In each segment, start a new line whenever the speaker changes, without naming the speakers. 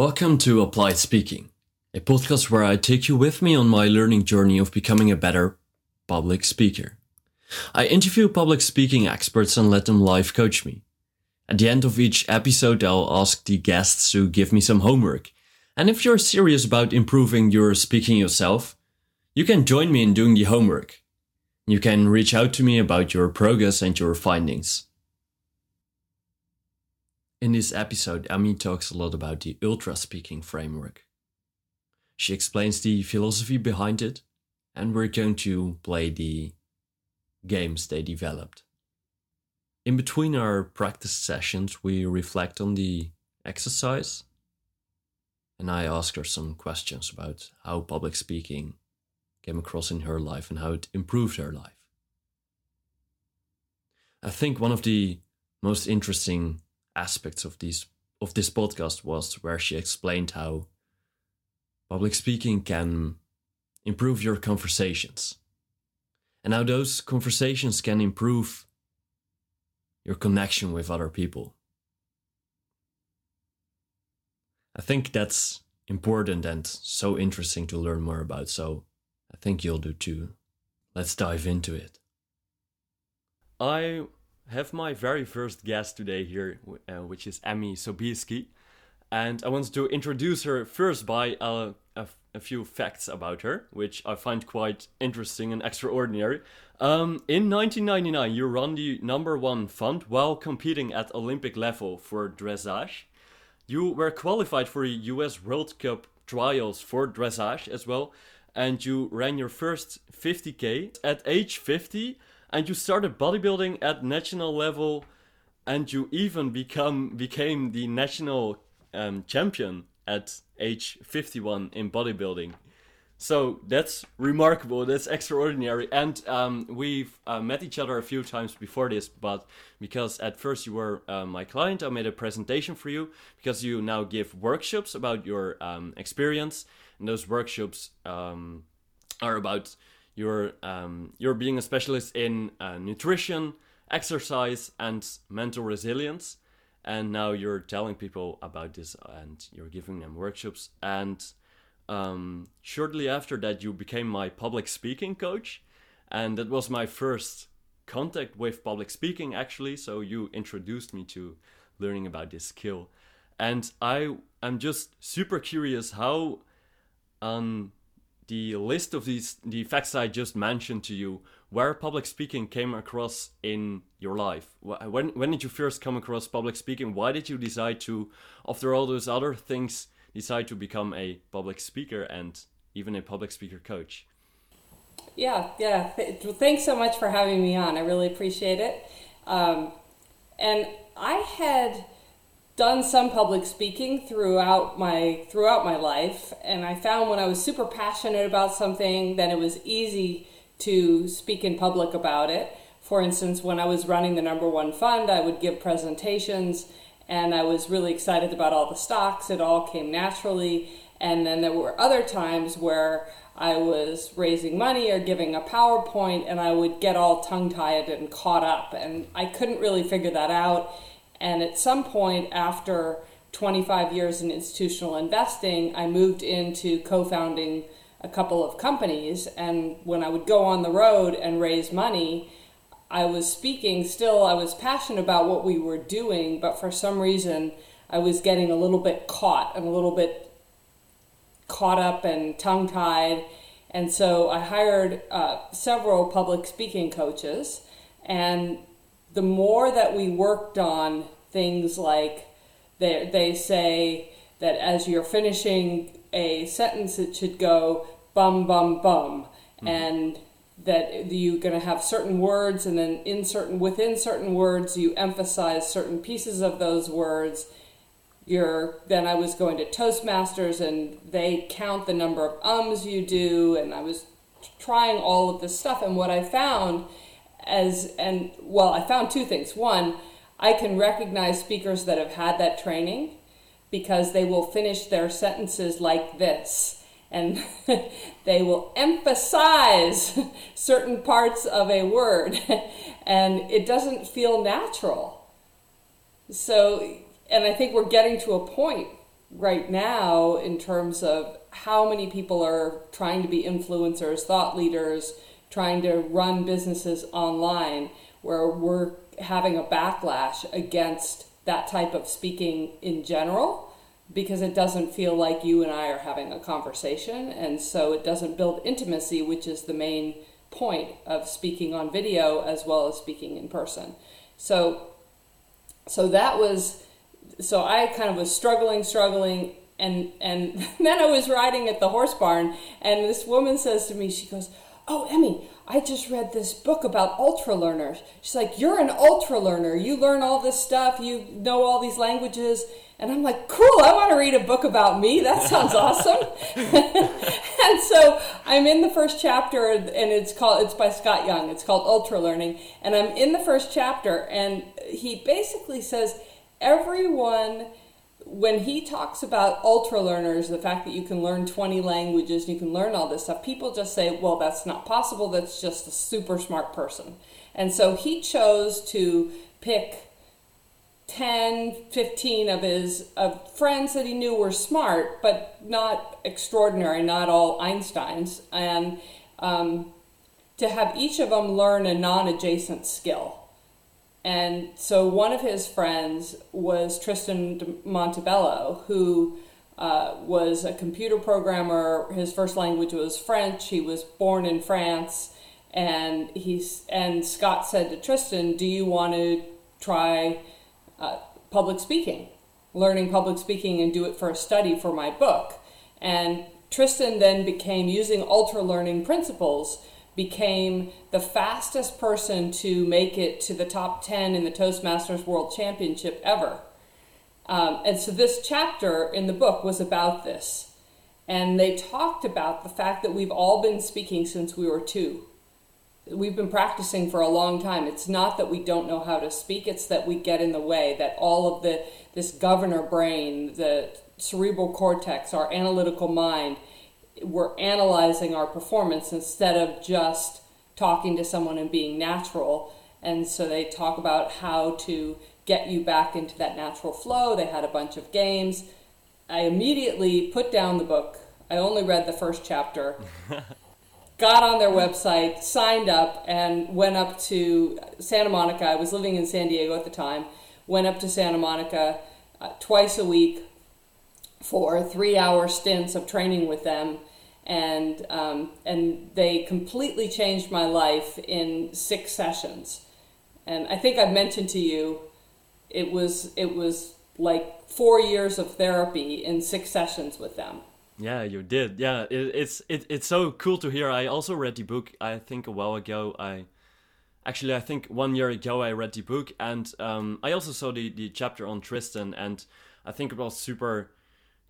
Welcome to Applied Speaking, a podcast where I take you with me on my learning journey of becoming a better public speaker. I interview public speaking experts and let them live coach me. At the end of each episode, I'll ask the guests to give me some homework. And if you're serious about improving your speaking yourself, you can join me in doing the homework. You can reach out to me about your progress and your findings. In this episode, Emmy talks a lot about the ultra speaking framework. She explains the philosophy behind it, and we're going to play the games they developed. In between our practice sessions, we reflect on the exercise, and I ask her some questions about how public speaking came across in her life and how it improved her life. I think one of the most interesting aspects of these of this podcast was where she explained how public speaking can improve your conversations and how those conversations can improve your connection with other people. I think that's important and so interesting to learn more about, so I think you'll do too. Let's dive into it. I have my very first guest today here, uh, which is Emmy Sobieski. And I want to introduce her first by a, a, a, few facts about her, which I find quite interesting and extraordinary. Um, in 1999, you run the number one fund while competing at Olympic level for dressage. You were qualified for the US World Cup trials for dressage as well, and you ran your first 50k at age 50 and you started bodybuilding at national level and you even become became the national um, champion at age 51 in bodybuilding. So that's remarkable that's extraordinary. And um, we've uh, met each other a few times before this but because at first you were uh, my client i made a presentation for you because you now give workshops about your um, experience. And those workshops um, are about you're um, you're being a specialist in uh, nutrition, exercise, and mental resilience. And now you're telling people about this, and you're giving them workshops. And um, shortly after that, you became my public speaking coach, and that was my first contact with public speaking, actually. So you introduced me to learning about this skill, and I am just super curious how um the list of these the facts I just mentioned to you, where public speaking came across in your life. When when did you first come across public speaking? Why did you decide to, after all those other things, decide to become a public speaker and even a public speaker coach?
Yeah, yeah. Thanks so much for having me on. I really appreciate it. Um, and I had done some public speaking throughout my throughout my life and I found when I was super passionate about something then it was easy to speak in public about it. For instance, when I was running the number 1 fund, I would give presentations and I was really excited about all the stocks. It all came naturally. And then there were other times where I was raising money or giving a PowerPoint and I would get all tongue tied and caught up. And I couldn't really figure that out. And at some point after 25 years in institutional investing, I moved into co founding a couple of companies. And when I would go on the road and raise money, I was speaking still, I was passionate about what we were doing, but for some reason, I was getting a little bit caught and a little bit caught up and tongue tied. And so I hired uh, several public speaking coaches. And the more that we worked on things like they, they say that as you're finishing a sentence, it should go bum, bum, bum. Mm-hmm. And that you're going to have certain words, and then in certain within certain words, you emphasize certain pieces of those words. You're, then I was going to Toastmasters, and they count the number of ums you do, and I was trying all of this stuff. And what I found as and well, I found two things. One, I can recognize speakers that have had that training because they will finish their sentences like this and they will emphasize certain parts of a word and it doesn't feel natural. So, and I think we're getting to a point right now in terms of how many people are trying to be influencers, thought leaders, trying to run businesses online, where we're having a backlash against that type of speaking in general because it doesn't feel like you and I are having a conversation, and so it doesn't build intimacy, which is the main point of speaking on video as well as speaking in person. So, so that was, so I kind of was struggling, struggling, and and then I was riding at the horse barn, and this woman says to me, she goes, "Oh, Emmy, I just read this book about ultra learners." She's like, "You're an ultra learner. You learn all this stuff. You know all these languages." And I'm like, cool, I want to read a book about me. That sounds awesome. and so I'm in the first chapter, and it's called, it's by Scott Young. It's called Ultra Learning. And I'm in the first chapter, and he basically says everyone, when he talks about ultra learners, the fact that you can learn 20 languages, you can learn all this stuff, people just say, well, that's not possible. That's just a super smart person. And so he chose to pick 10, 15 of his of friends that he knew were smart, but not extraordinary, not all Einsteins, and um, to have each of them learn a non adjacent skill. And so one of his friends was Tristan Montebello, who uh, was a computer programmer. His first language was French. He was born in France. And he's and Scott said to Tristan, "Do you want to try uh, public speaking, learning public speaking and do it for a study for my book. And Tristan then became, using ultra learning principles, became the fastest person to make it to the top 10 in the Toastmasters World Championship ever. Um, and so this chapter in the book was about this. And they talked about the fact that we've all been speaking since we were two we've been practicing for a long time. It's not that we don't know how to speak, it's that we get in the way, that all of the this governor brain, the cerebral cortex, our analytical mind, we're analyzing our performance instead of just talking to someone and being natural. And so they talk about how to get you back into that natural flow. They had a bunch of games. I immediately put down the book. I only read the first chapter. got on their website, signed up, and went up to Santa Monica. I was living in San Diego at the time. Went up to Santa Monica uh, twice a week for three-hour stints of training with them, and um, and they completely changed my life in six sessions. And I think I've mentioned to you, it was it was like four years of therapy in six sessions with them.
Yeah, you did. Yeah, it, it's it, it's so cool to hear. I also read the book. I think a while ago. I actually I think one year ago I read the book, and um, I also saw the the chapter on Tristan, and I think it was super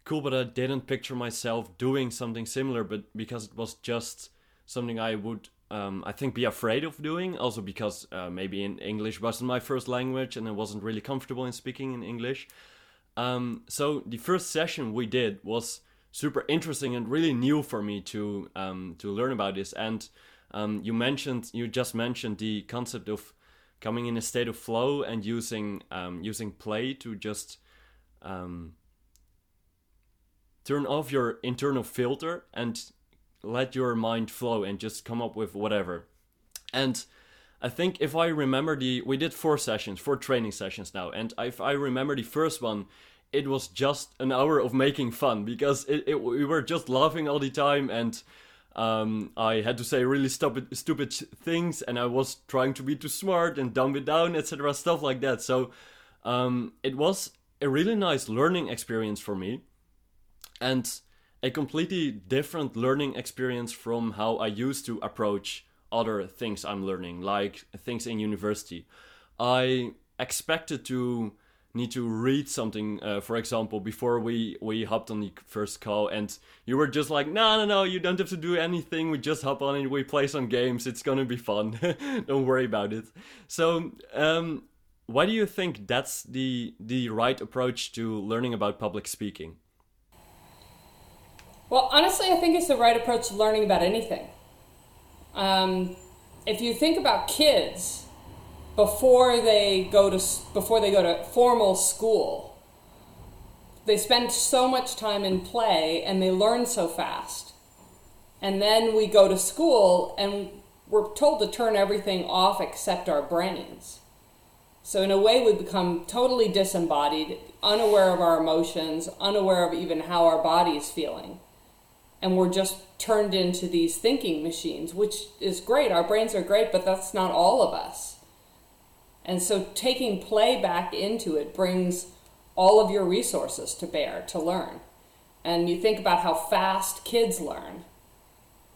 cool. But I didn't picture myself doing something similar, but because it was just something I would. Um, I think be afraid of doing also because uh, maybe in English wasn't my first language and I wasn't really comfortable in speaking in English. Um, so the first session we did was super interesting and really new for me to um, to learn about this. And um, you mentioned you just mentioned the concept of coming in a state of flow and using um, using play to just um, turn off your internal filter and let your mind flow and just come up with whatever. And I think if I remember the we did four sessions, four training sessions now, and if I remember the first one, it was just an hour of making fun because it, it we were just laughing all the time and um, I had to say really stupid stupid things and I was trying to be too smart and dumb it down etc stuff like that. So um, it was a really nice learning experience for me and a completely different learning experience from how I used to approach other things I'm learning like things in university. I expected to need to read something uh, for example before we we hopped on the first call and you were just like no no no you don't have to do anything we just hop on and we play some games it's gonna be fun don't worry about it. So um, why do you think that's the the right approach to learning about public speaking
well honestly i think it's the right approach to learning about anything um, if you think about kids before they go to before they go to formal school they spend so much time in play and they learn so fast. And then we go to school and we're told to turn everything off except our brains. So, in a way, we become totally disembodied, unaware of our emotions, unaware of even how our body is feeling. And we're just turned into these thinking machines, which is great. Our brains are great, but that's not all of us. And so, taking play back into it brings all of your resources to bear to learn. And you think about how fast kids learn.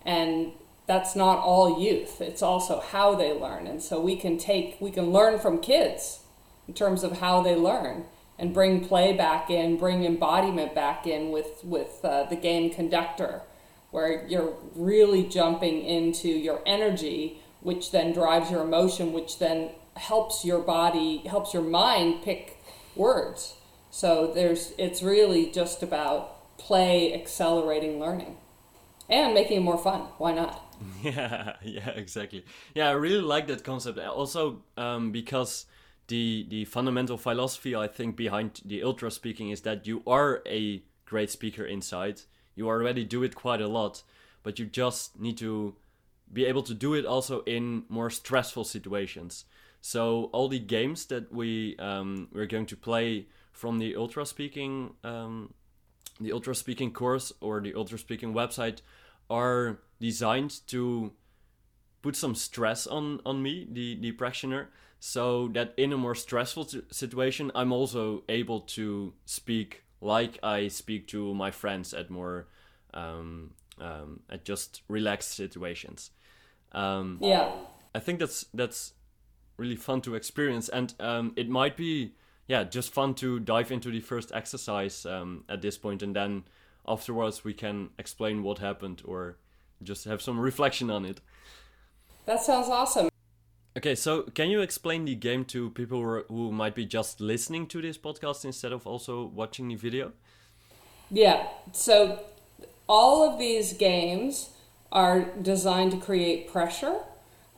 And that's not all youth, it's also how they learn. And so we can take, we can learn from kids in terms of how they learn and bring play back in, bring embodiment back in with, with uh, the game conductor, where you're really jumping into your energy, which then drives your emotion, which then helps your body, helps your mind pick words. So there's, it's really just about play accelerating learning and making it more fun. Why not?
Yeah, yeah, exactly. Yeah, I really like that concept. Also, um, because the the fundamental philosophy I think behind the ultra speaking is that you are a great speaker inside. You already do it quite a lot, but you just need to be able to do it also in more stressful situations. So all the games that we um, we're going to play from the ultra speaking um, the ultra speaking course or the ultra speaking website are designed to put some stress on on me the the practitioner so that in a more stressful situation i'm also able to speak like i speak to my friends at more um, um, at just relaxed situations
um, yeah
i think that's that's really fun to experience and um, it might be yeah just fun to dive into the first exercise um, at this point and then afterwards we can explain what happened or just have some reflection on it.
That sounds awesome.
Okay, so can you explain the game to people who might be just listening to this podcast instead of also watching the video?
Yeah, so all of these games are designed to create pressure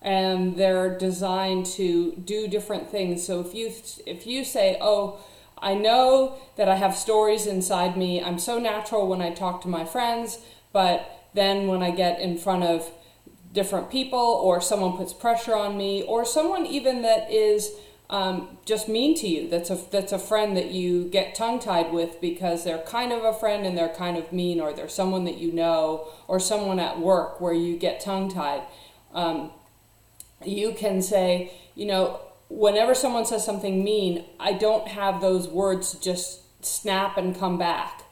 and they're designed to do different things. So if you if you say, "Oh, I know that I have stories inside me. I'm so natural when I talk to my friends, but then when I get in front of different people or someone puts pressure on me or someone even that is um, just mean to you that's a that's a friend that you get tongue tied with because they're kind of a friend and they're kind of mean or they're someone that you know or someone at work where you get tongue tied um, you can say you know whenever someone says something mean, I don't have those words just snap and come back.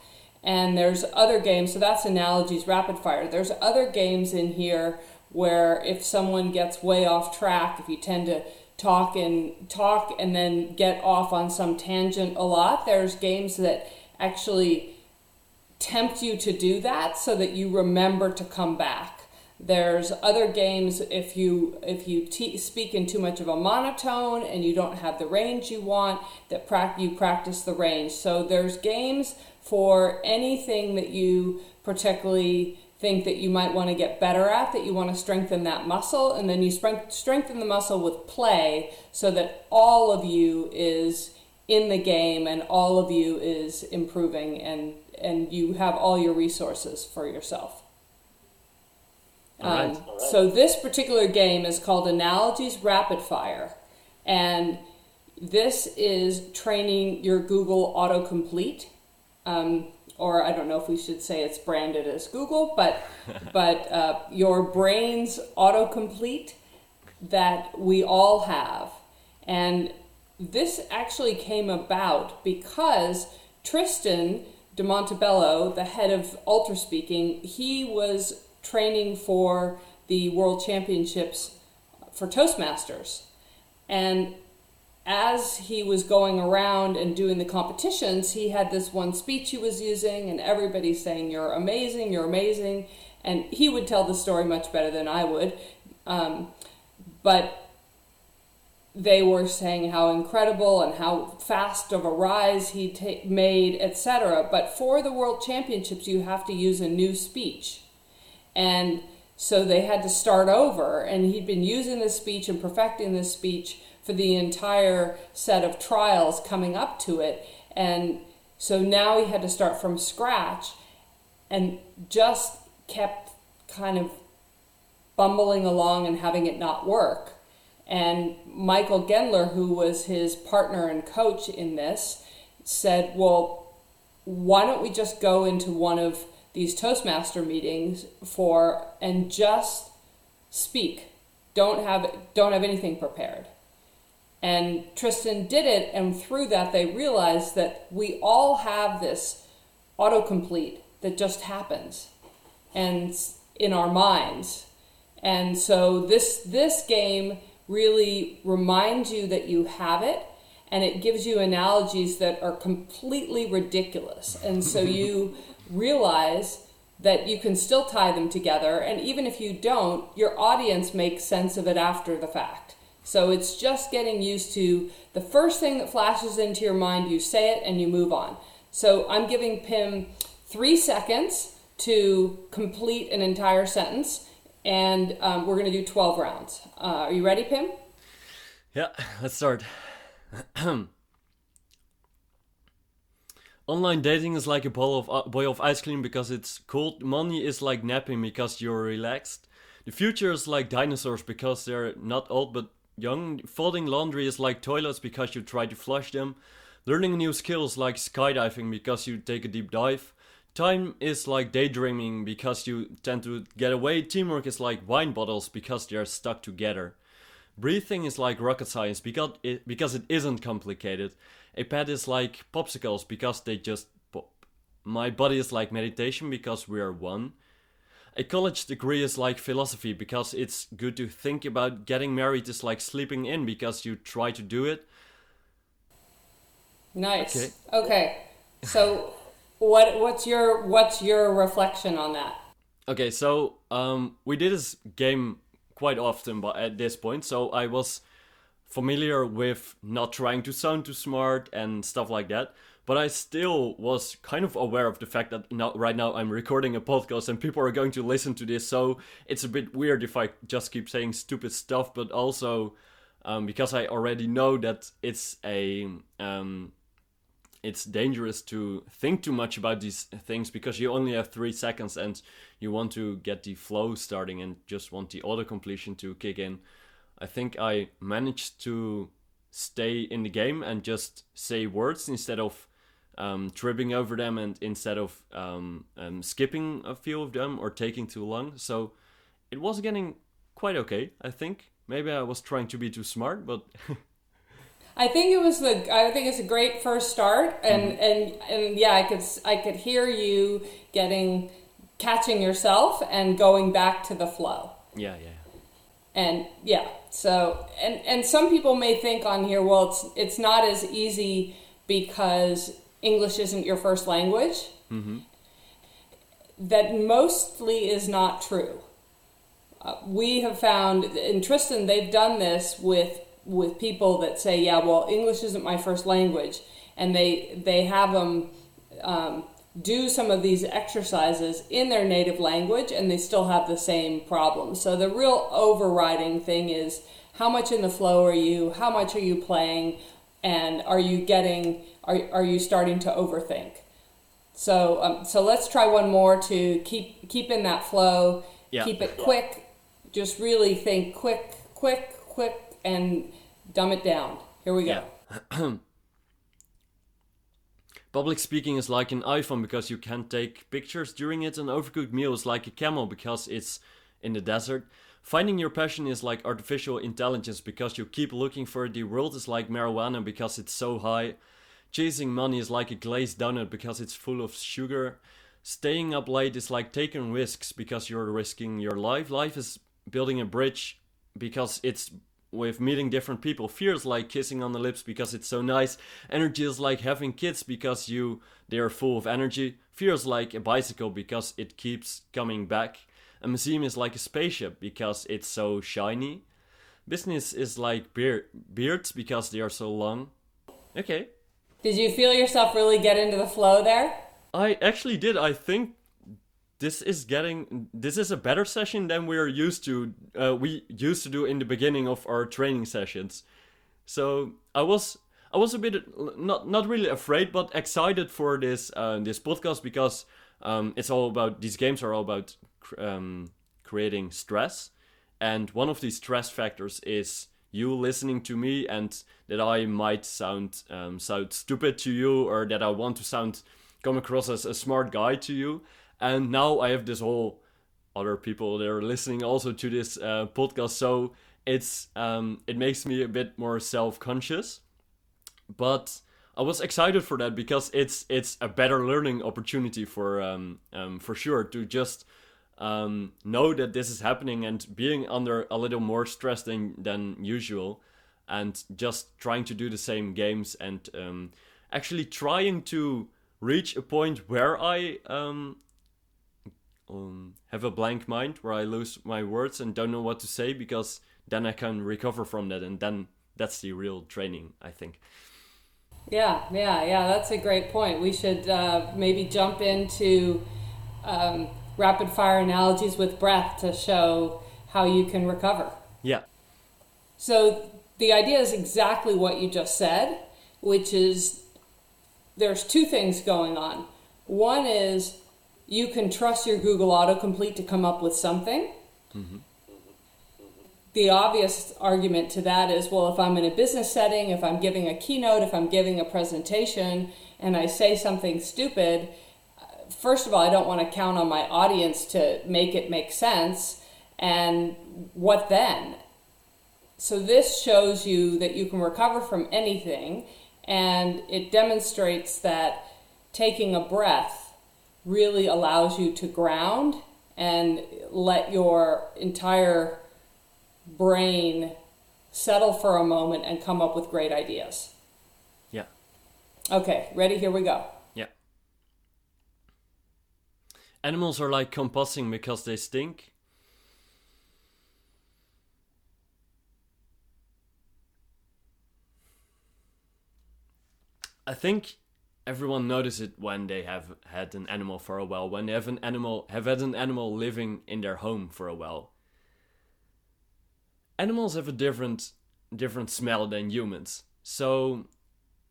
And there's other games, so that's analogies rapid fire. There's other games in here where if someone gets way off track, if you tend to talk and talk and then get off on some tangent a lot, there's games that actually tempt you to do that so that you remember to come back. There's other games if you if you te- speak in too much of a monotone and you don't have the range you want that pra- you practice the range. So there's games for anything that you particularly think that you might want to get better at, that you want to strengthen that muscle, and then you strengthen the muscle with play so that all of you is in the game and all of you is improving and and you have all your resources for yourself. Um, so this particular game is called Analogies Rapid Fire, and this is training your Google autocomplete. Um, or I don't know if we should say it's branded as Google, but but uh, your brain's autocomplete that we all have, and this actually came about because Tristan de Montebello, the head of Ultra Speaking, he was training for the World Championships for Toastmasters. And as he was going around and doing the competitions, he had this one speech he was using, and everybody saying, You're amazing, you're amazing. And he would tell the story much better than I would. Um, but they were saying how incredible and how fast of a rise he ta- made, etc. But for the World Championships, you have to use a new speech. And so they had to start over. And he'd been using this speech and perfecting this speech for the entire set of trials coming up to it. And So now he had to start from scratch and just kept kind of bumbling along and having it not work. And Michael Gendler, who was his partner and coach in this, said, Well, why don't we just go into one of these Toastmaster meetings for and just speak? Don't have don't have anything prepared. And Tristan did it, and through that, they realized that we all have this autocomplete that just happens and in our minds. And so this this game really reminds you that you have it and it gives you analogies that are completely ridiculous. And so you realize that you can still tie them together and even if you don't, your audience makes sense of it after the fact. So it's just getting used to the first thing that flashes into your mind, you say it and you move on. So I'm giving Pim 3 seconds to complete an entire sentence and um, we're going to do 12 rounds. Uh, are you ready, Pim?
Yeah, let's start. Online dating is like a bowl of uh, boy of ice cream because it's cold. Money is like napping because you're relaxed. The future is like dinosaurs because they're not old but young. Folding laundry is like toilets because you try to flush them. Learning new skills like skydiving because you take a deep dive. Time is like daydreaming because you tend to get away. Teamwork is like wine bottles because they are stuck together. Breathing is like rocket science because it, because it isn't complicated. A pet is like popsicles because they just pop. My body is like meditation because we are one. A college degree is like philosophy because it's good to think about. Getting married is like sleeping in because you try to do it.
Nice. Okay. okay. So what what's your what's your reflection on that?
Okay, so um, we did this game quite often, but at this point, so I was familiar with not trying to sound too smart and stuff like that. But I still was kind of aware of the fact that now, right now I'm recording a podcast and people are going to listen to this. So it's a bit weird if I just keep saying stupid stuff. But also um, because I already know that it's a um, it's dangerous to think too much about these things because you only have three seconds and you want to get the flow starting and just want the auto completion to kick in. I think I managed to stay in the game and just say words instead of um, tripping over them and instead of um, um, skipping a few of them or taking too long. So it was getting quite okay, I think. Maybe I was trying to be too smart, but
I think it was the. I think it's a great first start, and mm-hmm. and and yeah, I could I could hear you getting catching yourself and going back to the flow.
Yeah, yeah.
And yeah, so and and some people may think on here, well, it's it's not as easy because English isn't your first language. Mm-hmm. That mostly is not true. Uh, we have found in Tristan, they've done this with with people that say, yeah, well, English isn't my first language, and they they have them um, do some of these exercises in their native language, and they still have the same problem. So the real overriding thing is how much in the flow are you? How much are you playing? And are you getting? Are are you starting to overthink? So um, so let's try one more to keep keep in that flow. Yeah. Keep it quick. Just really think quick, quick, quick, and dumb it down. Here we go. Yeah.
Public speaking is like an iPhone because you can't take pictures during it. An overcooked meal is like a camel because it's in the desert. Finding your passion is like artificial intelligence because you keep looking for it. The world is like marijuana because it's so high. Chasing money is like a glazed donut because it's full of sugar. Staying up late is like taking risks because you're risking your life. Life is building a bridge because it's with meeting different people. Fear is like kissing on the lips because it's so nice. Energy is like having kids because you they are full of energy. Fear is like a bicycle because it keeps coming back. A museum is like a spaceship because it's so shiny. Business is like beard beards because they are so long. Okay.
Did you feel yourself really get into the flow there?
I actually did. I think this is getting this is a better session than we're used to uh, we used to do in the beginning of our training sessions so i was I was a bit not not really afraid, but excited for this uh, this podcast because um, it's all about these games are all about um, creating stress, and one of these stress factors is you listening to me and that I might sound um, sound stupid to you or that I want to sound come across as a smart guy to you. And now I have this whole other people that are listening also to this uh, podcast, so it's um, it makes me a bit more self conscious. But I was excited for that because it's it's a better learning opportunity for um, um, for sure to just um, know that this is happening and being under a little more stress than than usual, and just trying to do the same games and um, actually trying to reach a point where I um, um, have a blank mind, where I lose my words and don't know what to say, because then I can recover from that, and then that's the real training, I think.
Yeah, yeah, yeah. That's a great point. We should uh, maybe jump into um, rapid fire analogies with breath to show how you can recover.
Yeah.
So the idea is exactly what you just said, which is there's two things going on. One is you can trust your Google autocomplete to come up with something. Mm-hmm. The obvious argument to that is well, if I'm in a business setting, if I'm giving a keynote, if I'm giving a presentation, and I say something stupid, first of all, I don't want to count on my audience to make it make sense. And what then? So, this shows you that you can recover from anything, and it demonstrates that taking a breath really allows you to ground and let your entire brain settle for a moment and come up with great ideas.
Yeah.
Okay, ready? Here we go.
Animals are like composting because they stink. I think everyone notices it when they have had an animal for a while, when they have an animal have had an animal living in their home for a while. Animals have a different different smell than humans. So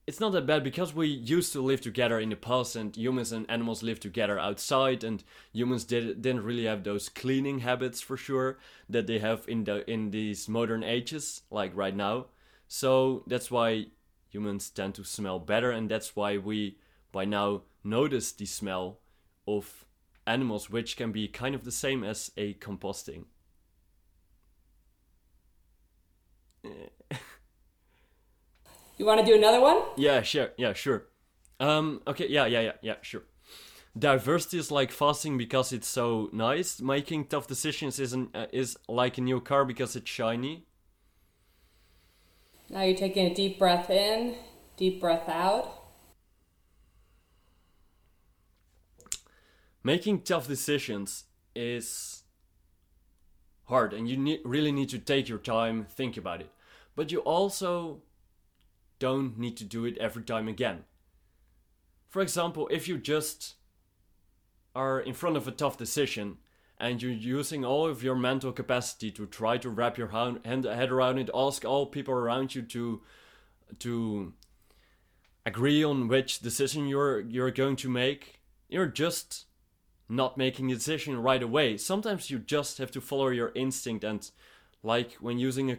it's not that bad because we used to live together in the past and humans and animals lived together outside and humans did, didn't really have those cleaning habits for sure that they have in the in these modern ages like right now. So that's why humans tend to smell better and that's why we by now notice the smell of animals which can be kind of the same as a composting eh,
You want to do another one?
Yeah, sure. Yeah, sure. Um, okay, yeah, yeah, yeah, yeah, sure. Diversity is like fasting because it's so nice. Making tough decisions isn't uh, is like a new car because it's shiny.
Now you're taking a deep breath in, deep breath out.
Making tough decisions is hard, and you need, really need to take your time, think about it. But you also don't need to do it every time again. For example, if you just are in front of a tough decision and you're using all of your mental capacity to try to wrap your hand, head around it, ask all people around you to to agree on which decision you're you're going to make, you're just not making a decision right away. Sometimes you just have to follow your instinct and like when using a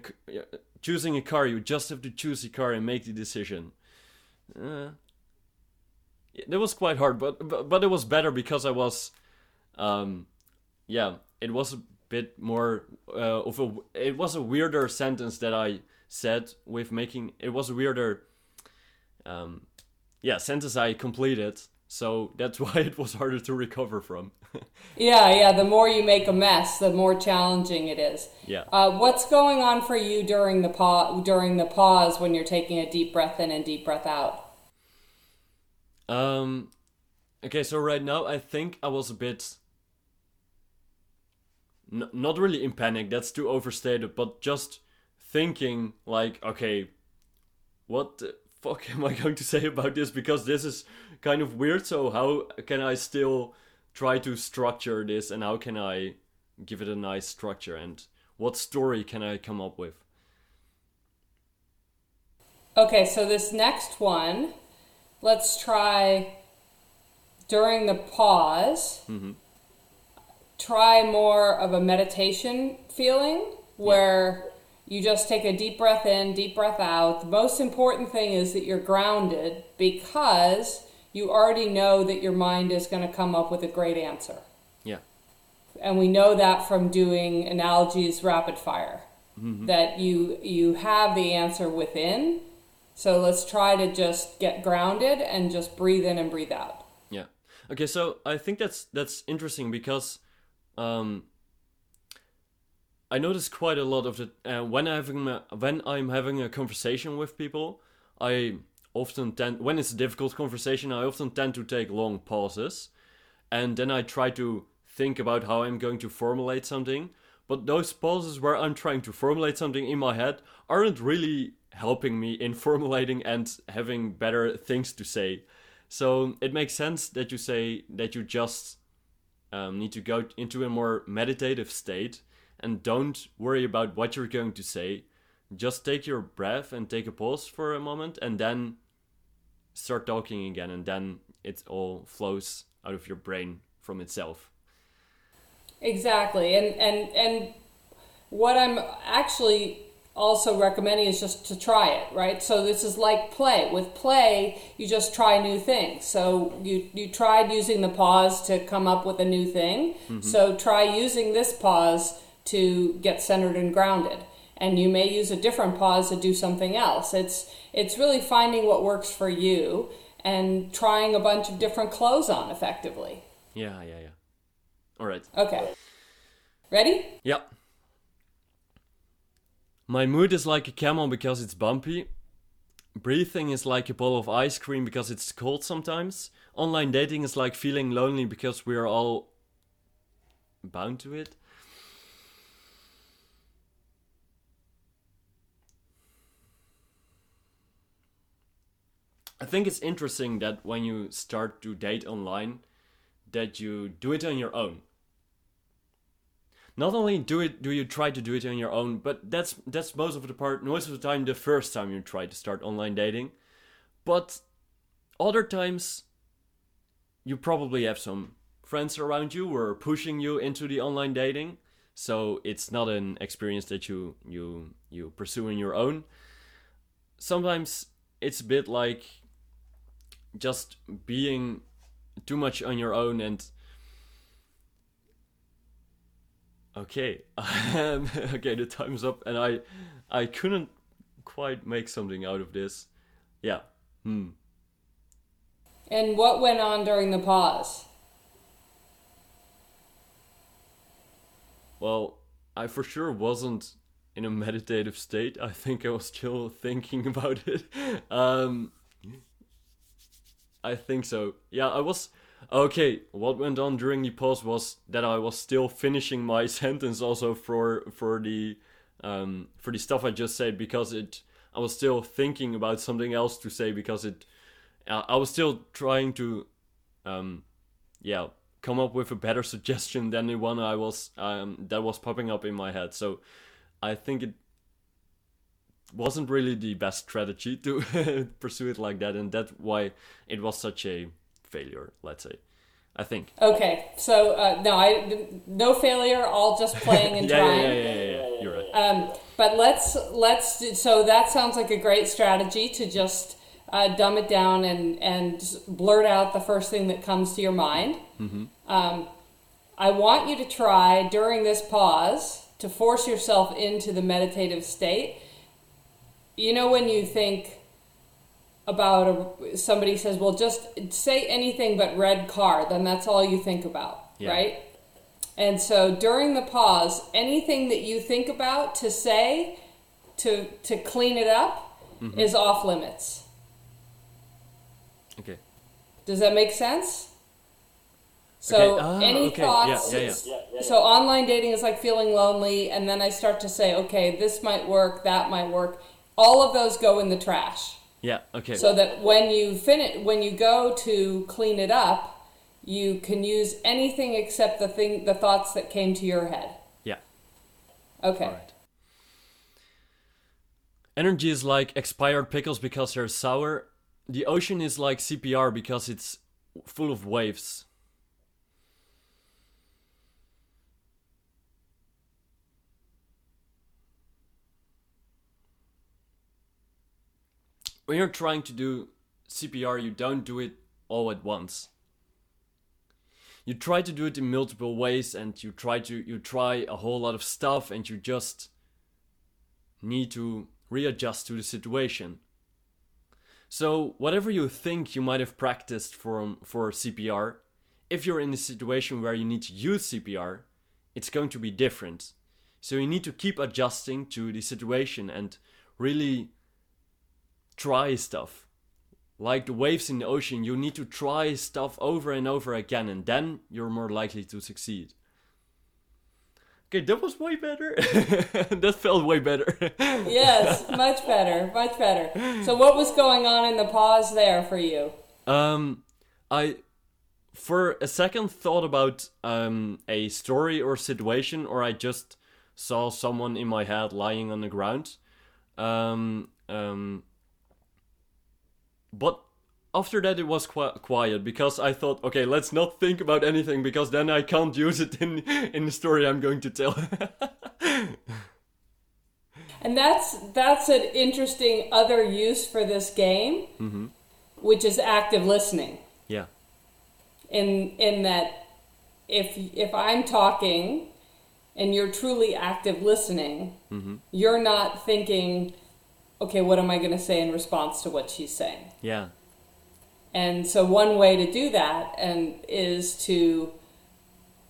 choosing a car, you just have to choose a car and make the decision. Uh, it was quite hard, but, but but it was better because I was, um, yeah, it was a bit more uh, of a. It was a weirder sentence that I said with making. It was a weirder, um, yeah, sentence I completed. So that's why it was harder to recover from.
yeah, yeah. The more you make a mess, the more challenging it is.
Yeah.
Uh, what's going on for you during the pause? During the pause, when you're taking a deep breath in and deep breath out.
Um. Okay, so right now I think I was a bit. N- not really in panic. That's too overstated. But just thinking like, okay, what the fuck am I going to say about this? Because this is kind of weird. So how can I still try to structure this and how can I give it a nice structure and what story can I come up with?
Okay, so this next one, let's try during the pause. Mm-hmm. Try more of a meditation feeling where you just take a deep breath in, deep breath out. The most important thing is that you're grounded because you already know that your mind is going to come up with a great answer.
Yeah.
And we know that from doing analogies rapid fire that you you have the answer within. So let's try to just get grounded and just breathe in and breathe out.
Yeah. Okay, so I think that's that's interesting because um I notice quite a lot of the uh, when I'm having a, when I'm having a conversation with people, I often tend when it's a difficult conversation, I often tend to take long pauses, and then I try to think about how I'm going to formulate something. But those pauses where I'm trying to formulate something in my head aren't really helping me in formulating and having better things to say. So it makes sense that you say that you just um, need to go into a more meditative state and don't worry about what you're going to say. Just take your breath and take a pause for a moment and then start talking again, and then it all flows out of your brain from itself.
Exactly. And and and what I'm actually also recommending is just to try it, right? So this is like play. With play, you just try new things. So you you tried using the pause to come up with a new thing. Mm-hmm. So try using this pause to get centered and grounded. And you may use a different pause to do something else. It's it's really finding what works for you and trying a bunch of different clothes on effectively.
Yeah, yeah, yeah. All right.
Okay. Ready?
Yep. My mood is like a camel because it's bumpy. Breathing is like a bowl of ice cream because it's cold sometimes. Online dating is like feeling lonely because we're all bound to it. I think it's interesting that when you start to date online, that you do it on your own. Not only do it do you try to do it on your own but that's that's most of the part most of the time the first time you try to start online dating. But other times you probably have some friends around you who are pushing you into the online dating. So it's not an experience that you you you pursue on your own. Sometimes it's a bit like just being too much on your own and okay um, okay the time's up and i i couldn't quite make something out of this. Yeah hmm.
And what went on during the pause?
well i for sure wasn't in a meditative state. I think i was still thinking about it. Um i think so. Yeah i was okay what went on during the pause was that i was still finishing my sentence also for for the um for the stuff i just said because it i was still thinking about something else to say because it i was still trying to um yeah come up with a better suggestion than the one i was um that was popping up in my head. So i think it wasn't really the best strategy to pursue it like that and that's why it was such a failure let's say i think
Okay, so uh, no, I no failure, all just playing and
yeah,
trying.
yeah, yeah, yeah, yeah, you're right
Um, but let's let's do- so that sounds like a great strategy to just uh, dumb it down and and blurt out the first thing that comes to your mind. Um, I want you to try during this pause to force yourself into the meditative state. You know when you think about a, somebody says, "Well, just say anything but red car," then that's all you think about,
Yeah.
right? And so during the pause, anything that you think about to say to to clean it up
Mm-hmm.
is off limits.
okay
Does that make sense? So
Okay, ah,
any
okay, yeah,
thoughts?
yeah, yeah.
So online dating is like feeling lonely, and then I start to say, okay, this might work, that might work. All of those go in the trash.
yeah okay
So that when you finish, when you go to clean it up, you can use anything except the thing, the thoughts that came to your head.
yeah
Okay.
all right energy is like expired pickles because they're sour. The ocean is like CPR because it's full of waves. When you're trying to do CPR, you don't do it all at once. You try to do it in multiple ways and you try to you try a whole lot of stuff and you just need to readjust to the situation. So, whatever you think you might have practiced for, for CPR, if you're in a situation where you need to use CPR, it's going to be different. So, you need to keep adjusting to the situation and really try stuff. Like the waves in the ocean, you need to try stuff over and over again, and then you're more likely to succeed. Okay, that was way better. that felt way better.
yes, much better, much better. So, what was going on in the pause there for you?
Um, I, for a second, thought about um a story or situation, or I just saw someone in my head lying on the ground. Um, um, but after that it was qu- quiet because I thought, okay, let's not think about anything because then I can't use it in in the story I'm going to tell.
and that's that's an interesting other use for this game, mm-hmm. which is active listening.
Yeah.
In in that, if if I'm talking, and you're truly active listening, mm-hmm. you're not thinking, okay, what am I going to say in response to what she's saying?
Yeah
and so one way to do that and is to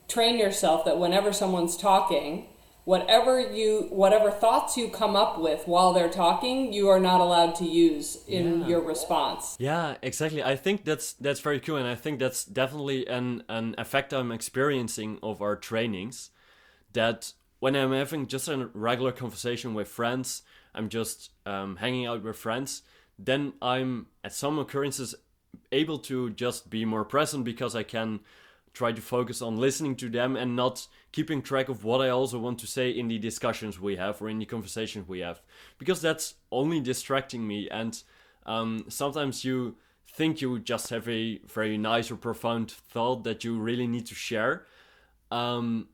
train yourself that whenever someone's talking, whatever you whatever thoughts you come up with while they're talking, you are not allowed to use in yeah. your response.
Yeah, exactly. I think that's that's very cool and I think that's definitely an an effect I'm experiencing of our trainings that when I'm having just a regular conversation with friends, I'm just um, hanging out with friends, then I'm at some occurrences able to just be more present because I can try to focus on listening to them and not keeping track of what I also want to say in the discussions we have or in the conversations we have. Because that's only distracting me and um, sometimes you think you just have a very nice or profound thought that you really need to share. Um,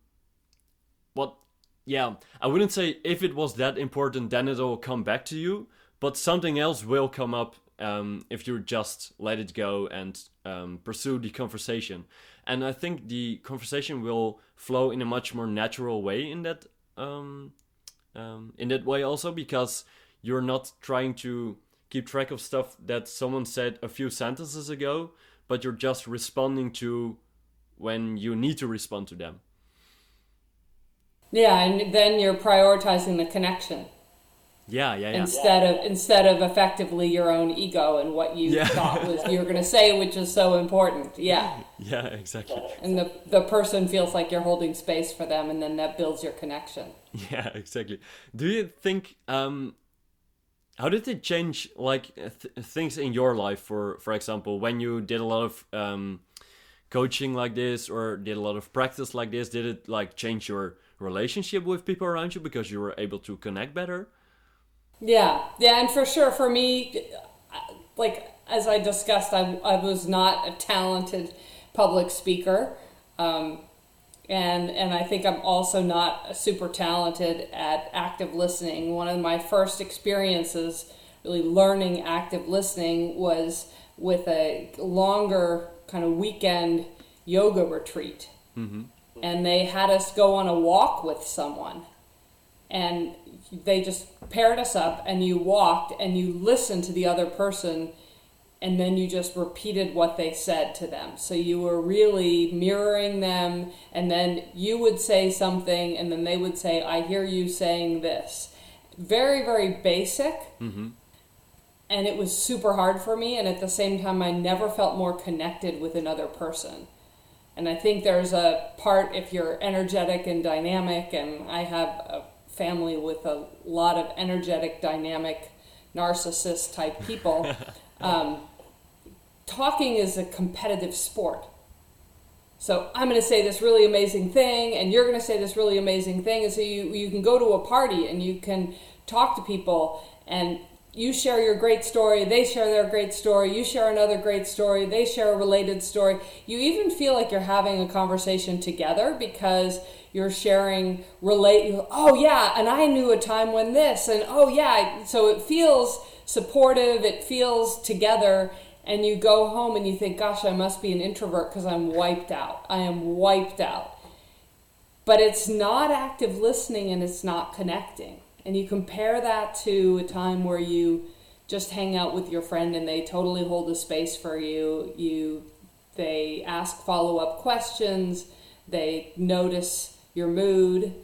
but yeah I wouldn't say if it was that important then it'll come back to you but something else will come up um, if you just let it go and um, pursue the conversation. And I think the conversation will flow in a much more natural way in that um, um, in that way also because you're not trying to keep track of stuff that someone said a few sentences ago, but you're just responding to when you need to respond to them.
Yeah, and then you're prioritizing the connection.
Yeah, yeah, yeah.
Instead of instead of effectively your own ego and what you yeah. thought was you were going to say, which is so important. Yeah.
Yeah, exactly.
And the the person feels like you're holding space for them, and then that builds your connection.
Yeah, exactly. Do you think? Um, how did it change, like th- things in your life? For for example, when you did a lot of um, coaching like this, or did a lot of practice like this, did it like change your relationship with people around you because you were able to connect better?
Yeah, yeah, and for sure, for me, like as I discussed, I, I was not a talented public speaker, um, and and I think I'm also not super talented at active listening. One of my first experiences really learning active listening was with a longer kind of weekend yoga retreat, mm-hmm. And they had us go on a walk with someone, and they just paired us up and you walked and you listened to the other person and then you just repeated what they said to them. So you were really mirroring them, and then you would say something, and then they would say, I hear you saying this. Very, very basic. Mm-hmm. And it was super hard for me, and at the same time, I never felt more connected with another person. And I think there's a part if you're energetic and dynamic, and I have a family with a lot of energetic, dynamic, narcissist type people. um, talking is a competitive sport. So I'm going to say this really amazing thing, and you're going to say this really amazing thing, and so you you can go to a party and you can talk to people, and you share your great story, they share their great story, you share another great story, they share a related story. You even feel like you're having a conversation together because you're sharing relate oh yeah, and I knew a time when this and oh yeah, so it feels supportive, it feels together and you go home and you think gosh, I must be an introvert because I'm wiped out. I am wiped out. But it's not active listening and it's not connecting and you compare that to a time where you just hang out with your friend and they totally hold a space for you. You they ask follow-up questions. They notice your mood.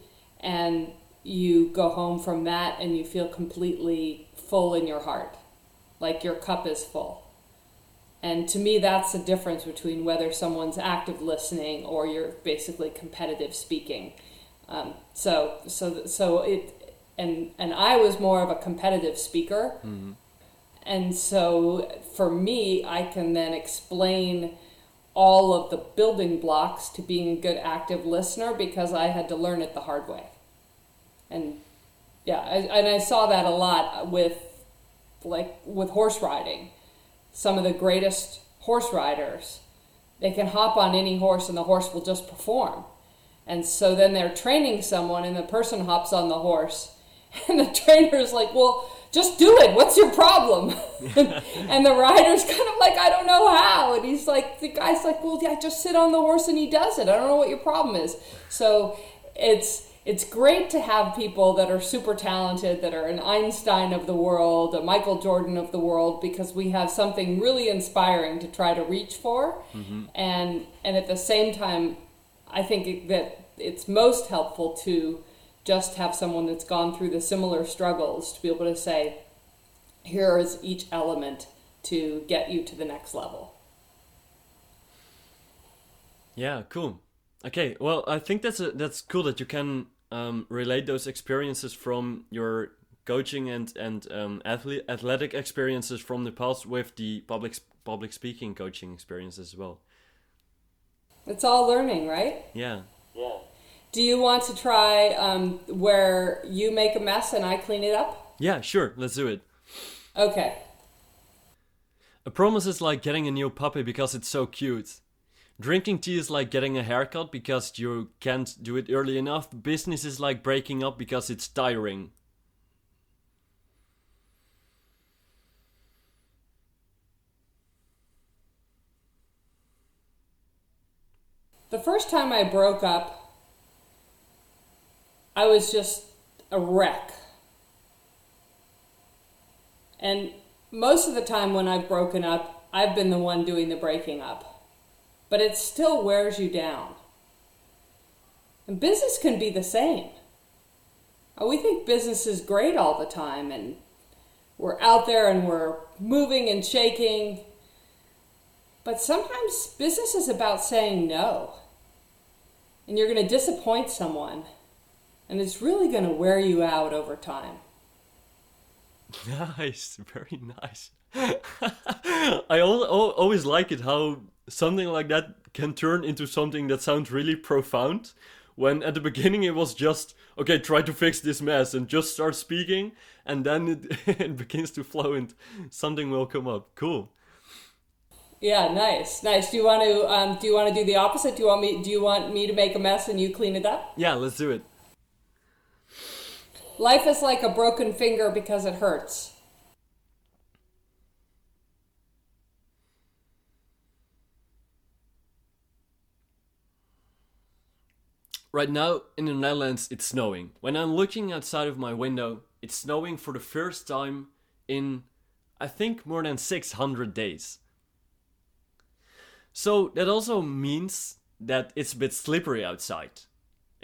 And you go home from that and you feel completely full in your heart. Like your cup is full. And to me that's the difference between whether someone's active listening or you're basically competitive speaking. Um, so so so it and and I was more of a competitive speaker. Mm-hmm. And so for me, I can then explain all of the building blocks to being a good active listener because I had to learn it the hard way. And yeah, I, and I saw that a lot with like with horse riding. Some of the greatest horse riders, they can hop on any horse and the horse will just perform. And so then they're training someone and the person hops on the horse And the trainer's like, well, just do it. What's your problem? and the rider's kind of like, I don't know how. And he's like, the guy's like, well, yeah, just sit on the horse and he does it. I don't know what your problem is. So it's it's great to have people that are super talented, that are an Einstein of the world, a Michael Jordan of the world, because we have something really inspiring to try to reach for. Mm-hmm. And and at the same time, I think that it's most helpful to just have someone that's gone through the similar struggles to be able to say, here is each element to get you to the next level.
Yeah, cool. Okay, well, I think that's a, that's cool that you can um, relate those experiences from your coaching and and um, athlete, athletic experiences from the past with the public public speaking coaching experience as well.
It's all learning, right?
Yeah.
Do you want to try um, where you make a mess and I clean it up?
Yeah, sure. Let's do it.
Okay.
A promise is like getting a new puppy because it's so cute. Drinking tea is like getting a haircut because you can't do it early enough. Business is like breaking up because it's tiring.
The first time I broke up, I was just a wreck. And most of the time when I've broken up, I've been the one doing the breaking up. But it still wears you down. And business can be the same. Uh, we think business is great all the time and we're out there and we're moving and shaking. But sometimes business is about saying no. And you're going to disappoint someone and it's really going to wear you out over time.
Nice, very nice. I always like it how something like that can turn into something that sounds really profound. When at the beginning it was just, okay, try to fix this mess and just start speaking, and then it, it begins to flow and something will come up. Cool.
Yeah, nice, nice. Do you want to um, do you want to do the opposite? Do you want me do you want me to make a mess and you clean it up?
Yeah, let's do it.
Life is like a broken finger because it hurts.
Right now in the Netherlands, it's snowing. When I'm looking outside of my window, it's snowing for the first time in, I think, more than 600 days. So that also means that it's a bit slippery outside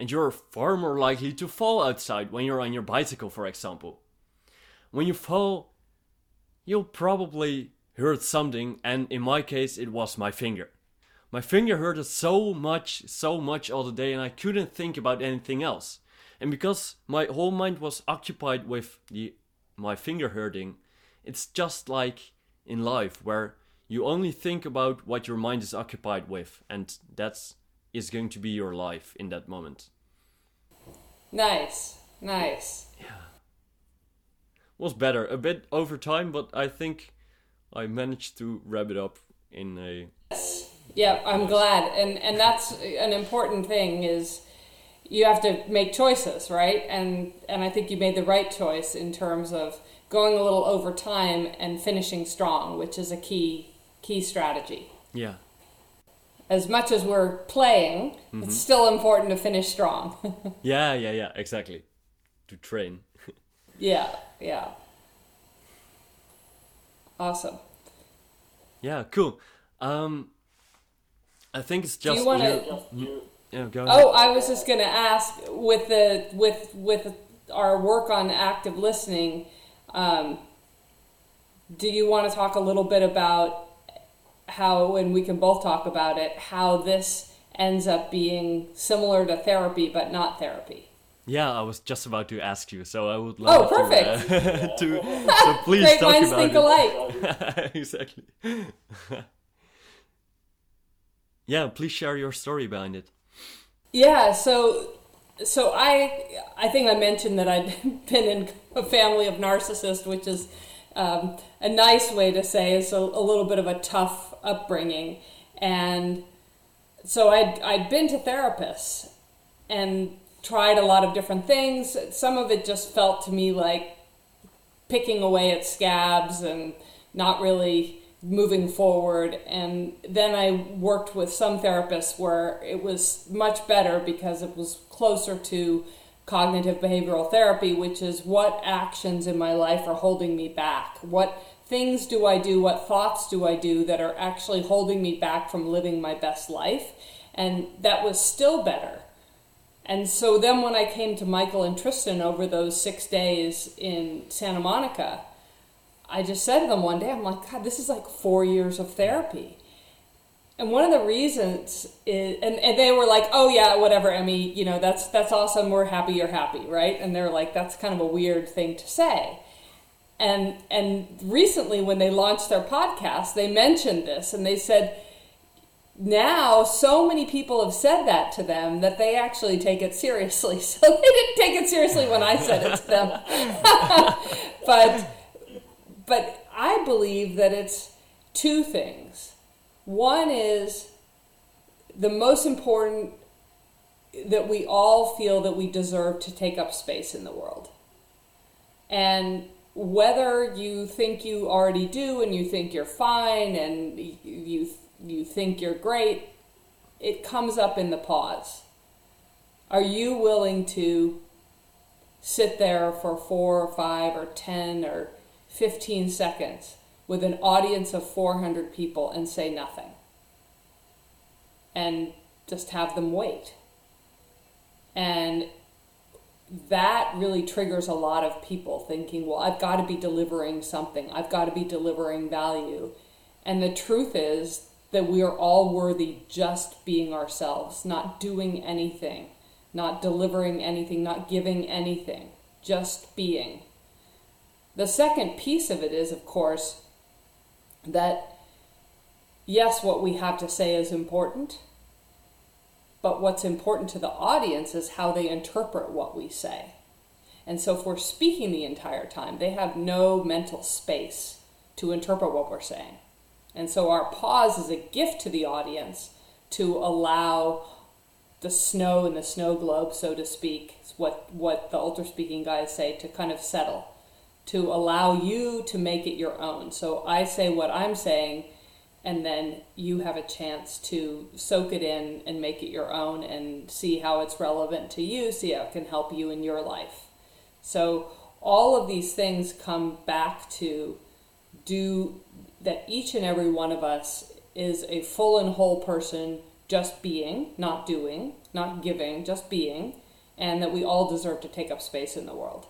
and you're far more likely to fall outside when you're on your bicycle, for example. When you fall, you'll probably hurt something, and in my case, it was my finger. My finger hurted so much, so much all the day, and I couldn't think about anything else. And because my whole mind was occupied with the my finger hurting, it's just like in life where you only think about what your mind is occupied with, and that's is going to be your life in that moment.
Nice, nice.
Yeah. was better, a bit over time, but I think I managed to wrap it up in a.
Yeah, I'm glad, and and that's an important thing is you have to make choices, right? And and I think you made the right choice in terms of going a little over time and finishing strong, which is a key key strategy.
Yeah.
As much as we're playing, mm-hmm. it's still important to finish strong.
yeah, yeah, yeah, exactly. To train.
yeah, yeah. Awesome.
Yeah, cool. Um, I think it's just.
Do you want
to?
Yeah, go ahead. Oh, I was just going to ask with the with with our work on active listening. Um, do you want to talk a little bit about how, and we can both talk about it, how this ends up being similar to therapy but not therapy?
Yeah, I was just about to ask you, so I would love
oh, perfect.
to, uh, to so please
Great
talk
minds
about
think
it.
alike.
exactly. yeah, please share your story behind it.
Yeah, so so I I think I mentioned that I'd been in a family of narcissists, which is um, a nice way to say is a, a little bit of a tough upbringing, and so I'd I'd been to therapists and tried a lot of different things. Some of it just felt to me like picking away at scabs and not really moving forward. And then I worked with some therapists where it was much better because it was closer to cognitive behavioral therapy, which is what actions in my life are holding me back? What things do I do? What thoughts do I do that are actually holding me back from living my best life? And that was still better and so then when I came to Michael and Tristan over those six days in Santa Monica, I just said to them one day, I'm like, God, this is like four years of therapy. And one of the reasons is, and, and they were like, oh yeah, whatever, Emmy, you know, that's, that's awesome. We're happy you're happy, right? And they're like, that's kind of a weird thing to say. And, and recently when they launched their podcast, they mentioned this and they said, now so many people have said that to them that they actually take it seriously. So they didn't take it seriously when I said it to them. but but I believe that it's two things. One is the most important that we all feel that we deserve to take up space in the world. And whether you think you already do and you think you're fine and you you think you're great, it comes up in the pause. Are you willing to sit there for four or five or 10 or 15 seconds with an audience of 400 people and say nothing? And just have them wait. And that really triggers a lot of people thinking, well, I've got to be delivering something, I've got to be delivering value. And the truth is, that we are all worthy just being ourselves, not doing anything, not delivering anything, not giving anything, just being. The second piece of it is, of course, that yes, what we have to say is important, but what's important to the audience is how they interpret what we say. And so if we're speaking the entire time, they have no mental space to interpret what we're saying. And so our pause is a gift to the audience to allow the snow and the snow globe, so to speak, what, what the Ultraspeaking guys say, to kind of settle, to allow you to make it your own. So I say what I'm saying, and then you have a chance to soak it in and make it your own and see how it's relevant to you, see how it can help you in your life. So all of these things come back to do that each and every one of us is a full and whole person just being, not doing, not giving, just being, and that we all deserve to take up space in the world.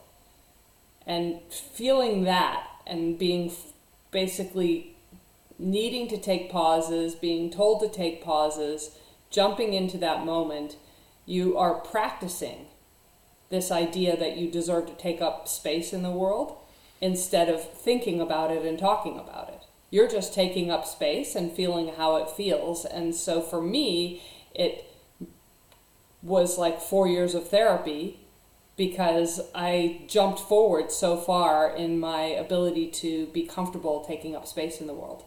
And feeling that and being basically needing to take pauses, being told to take pauses, jumping into that moment, you are practicing this idea that you deserve to take up space in the world instead of thinking about it and talking about it you're just taking up space and feeling how it feels. And so for me, it was like four years of therapy because I jumped forward so far in my ability to be comfortable taking up space in the world.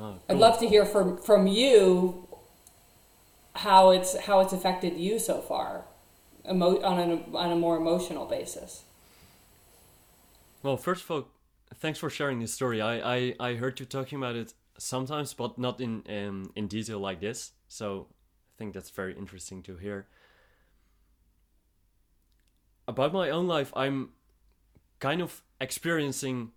Oh,
I'd love to hear from from you how it's how it's affected you so far, emo- on an, on a more emotional basis.
Well, first of all, thanks for sharing this story. I, I, I heard you talking about it sometimes, but not in um, in detail like this. So I think that's very interesting to hear. About my own life, I'm kind of experiencing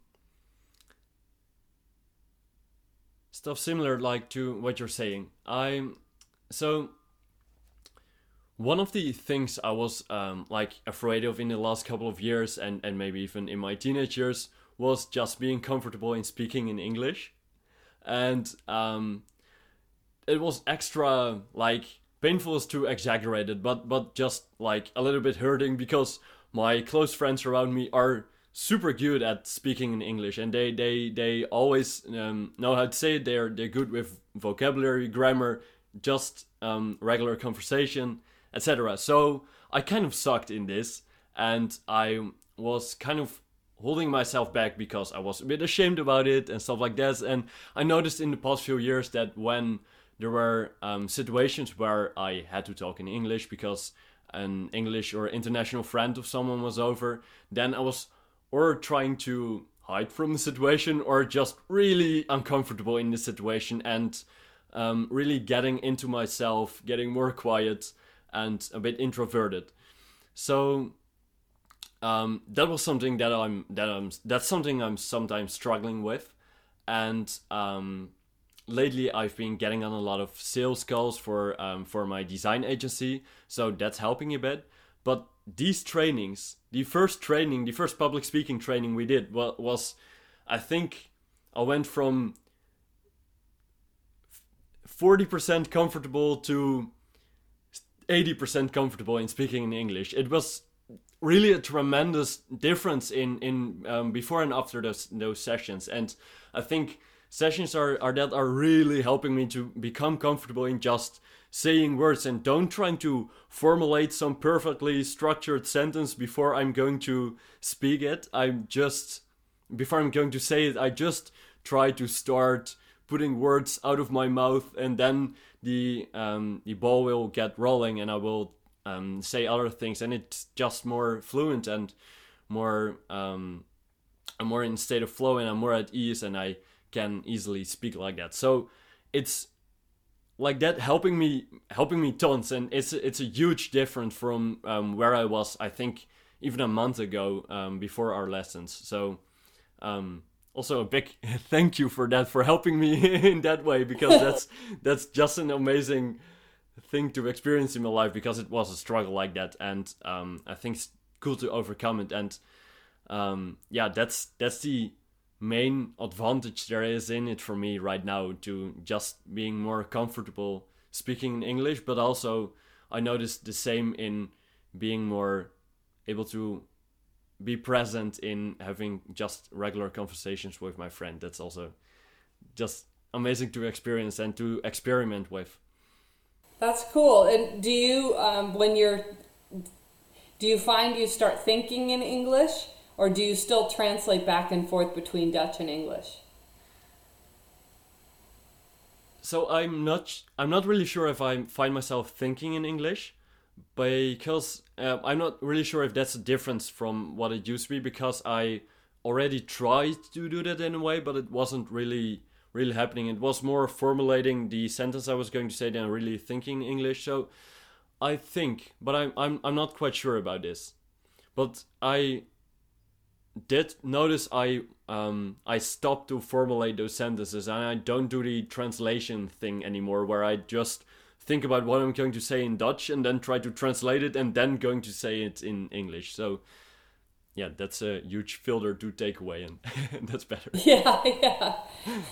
stuff similar like to what you're saying. I'm so one of the things I was um, like afraid of in the last couple of years and, and maybe even in my teenage years was just being comfortable in speaking in English. And um, it was extra like painful is too exaggerated, but but just like a little bit hurting because my close friends around me are super good at speaking in English and they they they always um, know how to say it. They're they're good with vocabulary, grammar, just um, regular conversation, etc. So I kind of sucked in this, and I was kind of holding myself back because I was a bit ashamed about it and stuff like that. And I noticed in the past few years that when there were um, situations where I had to talk in English because an English or international friend of someone was over, then I was or trying to hide from the situation or just really uncomfortable in the situation and um, really getting into myself, getting more quiet and a bit introverted. So um, that was something that I'm that I'm that's something I'm sometimes struggling with, and um, lately I've been getting on a lot of sales calls for um, for my design agency, so that's helping a bit. But these trainings, the first training, the first public speaking training we did was, I think I went from forty percent comfortable to eighty percent comfortable in speaking in English. It was really a tremendous difference in in um, before and after those those sessions and i think sessions are, are that are really helping me to become comfortable in just saying words and don't trying to formulate some perfectly structured sentence before i'm going to speak it. I'm just before i'm going to say it i just try to start putting words out of my mouth and then the um, the ball will get rolling and i will um, say other things, and it's just more fluent and more um, I'm more in state of flow, and I'm more at ease, and I can easily speak like that. So it's like that helping me helping me tons, and it's it's a huge difference from um, where I was. I think even a month ago um, before our lessons. So. Um, also a big thank you for that for helping me in that way because that's that's just an amazing thing to experience in my life because it was a struggle like that, and um, I think it's cool to overcome it. And um, yeah, that's that's the main advantage there is in it for me right now to just being more comfortable speaking in English, but also I noticed the same in being more able to be present in having just regular conversations with my friend. That's also just amazing to experience and to experiment with.
That's cool. And do you, um, when you're, do you find you start thinking in English, or do you still translate back and forth between Dutch and English?
So I'm not, I'm not really sure if I find myself thinking in English, because uh, I'm not really sure if that's a difference from what it used to be. Because I already tried to do that in a way, but it wasn't really really happening. It was more formulating the sentence I was going to say than really thinking in English. So I think, but I'm I'm I'm not quite sure about this. But I did notice I um I stopped to formulate those sentences and I don't do the translation thing anymore where I just think about what I'm going to say in Dutch and then try to translate it and then going to say it in English. So yeah, that's a huge filter to take away, and that's better.
Yeah, yeah.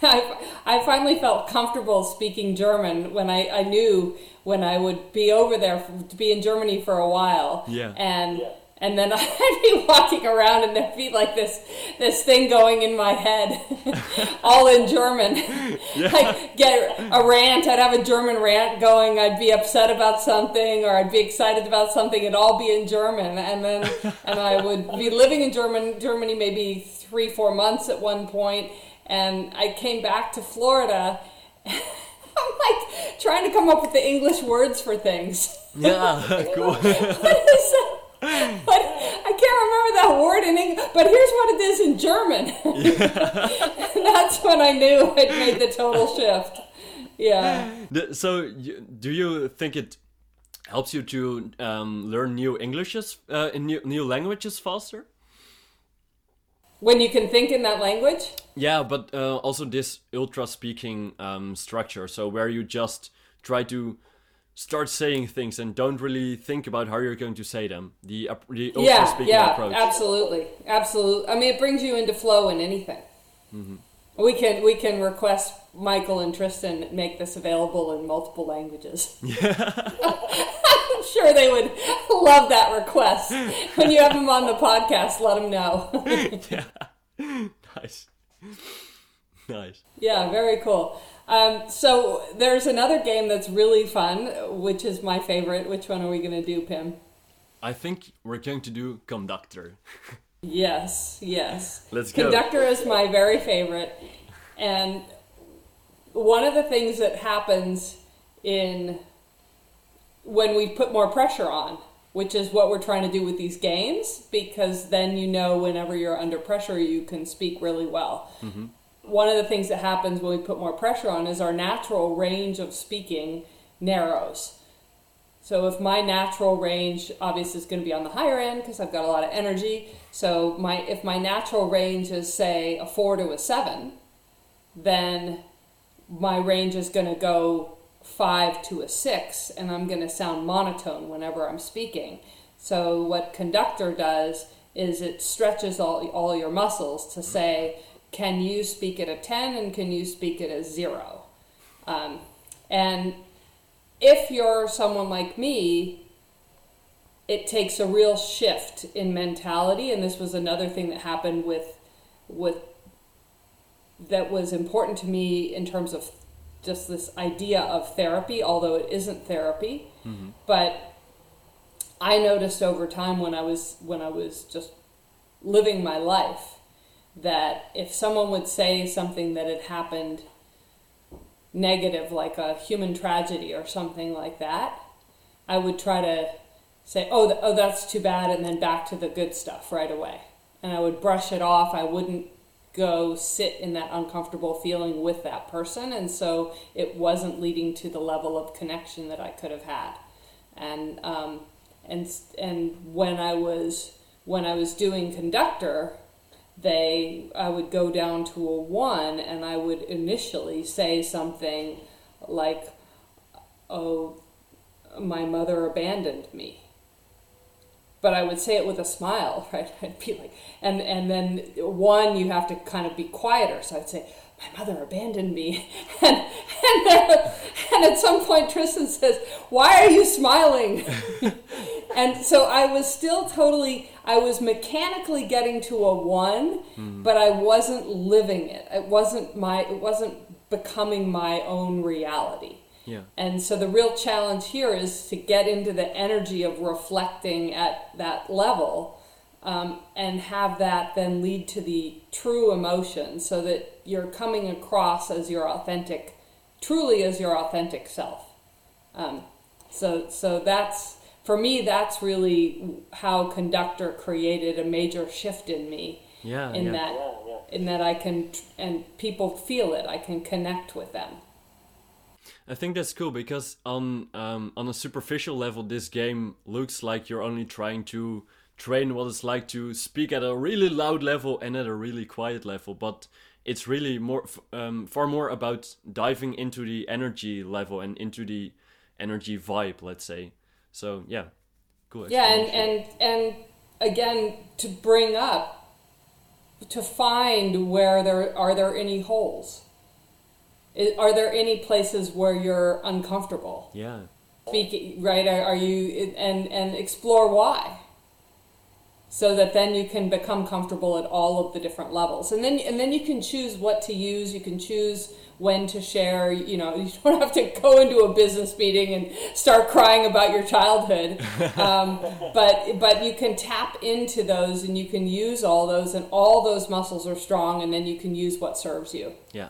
I, I finally felt comfortable speaking German when I, I knew when I would be over there to be in Germany for a while.
Yeah.
And and then I'd be walking around and there'd be like this this thing going in my head, all in German. Yeah. I'd get a rant. I'd have a German rant going. I'd be upset about something, or I'd be excited about something. It'd all be in German, and then and I would be living in German Germany maybe three four months at one point, and I came back to Florida. I'm like trying to come up with the English words for things.
Yeah, cool
but I can't remember that word in English. But here's what it is in German. Yeah. that's when I knew I'd made the total shift. Yeah.
So, do you think it helps you to um, learn new Englishes, uh, in new, new languages faster?
When you can think in that language?
Yeah, but uh, also this Ultraspeaking um, structure. So where you just try to start saying things and don't really think about how you're going to say them. The the
yeah, speaking yeah, approach. absolutely, absolutely. I mean, it brings you into flow in anything. Mm-hmm. We can we can request Michael and Tristan make this available in multiple languages. Yeah. I'm sure they would love that request. When you have them on the podcast, let them know.
yeah. Nice. Nice.
Yeah, very cool. Um, so there's another game that's really fun, which is my favorite. Which one are we going to do, Pim?
I think we're going to do Conductor.
yes, yes.
Let's
go. Conductor is my very favorite. And one of the things that happens in when we put more pressure on, which is what we're trying to do with these games, because then you know whenever you're under pressure, you can speak really well. Mm-hmm one of the things that happens when we put more pressure on is our natural range of speaking narrows. So if my natural range obviously is going to be on the higher end because I've got a lot of energy. So my if my natural range is say a 4 to a 7, then my range is going to go 5 to a 6 and I'm going to sound monotone whenever I'm speaking. So what conductor does is it stretches all all your muscles to say can you speak at a 10 and can you speak at a 0? Um, and if you're someone like me, it takes a real shift in mentality, and this was another thing that happened with with that was important to me in terms of just this idea of therapy, although it isn't therapy. Mm-hmm. But I noticed over time when I was when I was just living my life that if someone would say something that had happened negative, like a human tragedy or something like that, I would try to say, oh, th- oh, that's too bad, and then back to the good stuff right away. And I would brush it off. I wouldn't go sit in that uncomfortable feeling with that person. And so it wasn't leading to the level of connection that I could have had. And, um, and, and when I was, when I was doing conductor, they I would go down to a one and I would initially say something like, "Oh, my mother abandoned me." But I would say it with a smile, right? I'd be like, and and then one you have to kind of be quieter. So I'd say, "My mother abandoned me," and and, and at some point Tristan says, "Why are you smiling?" And so I was still totally I was mechanically getting to a one, mm. but I wasn't living it. It wasn't my it wasn't becoming my own reality.
Yeah.
And so the real challenge here is to get into the energy of reflecting at that level um, and have that then lead to the true emotion so that you're coming across as your authentic, truly as your authentic self. Um, so, so that's for me, that's really how conductor created a major shift in me.
Yeah.
In
yeah.
that, yeah, yeah. in that I can, and people feel it. I can connect with them.
I think that's cool because on um, on a superficial level, this game looks like you're only trying to train what it's like to speak at a really loud level and at a really quiet level, but it's really more um, far more about diving into the energy level and into the energy vibe, let's say. So yeah, cool.
Yeah, and and and again to bring up to find where there are there any holes. Are there any places where you're uncomfortable?
Yeah.
Speaking right? Are, are you and and explore why? so that then you can become comfortable at all of the different levels and then and then you can choose what to use you can choose when to share you know you don't have to go into a business meeting and start crying about your childhood. Um, but but you can tap into those and you can use all those and all those muscles are strong and then you can use what serves you.
Yeah.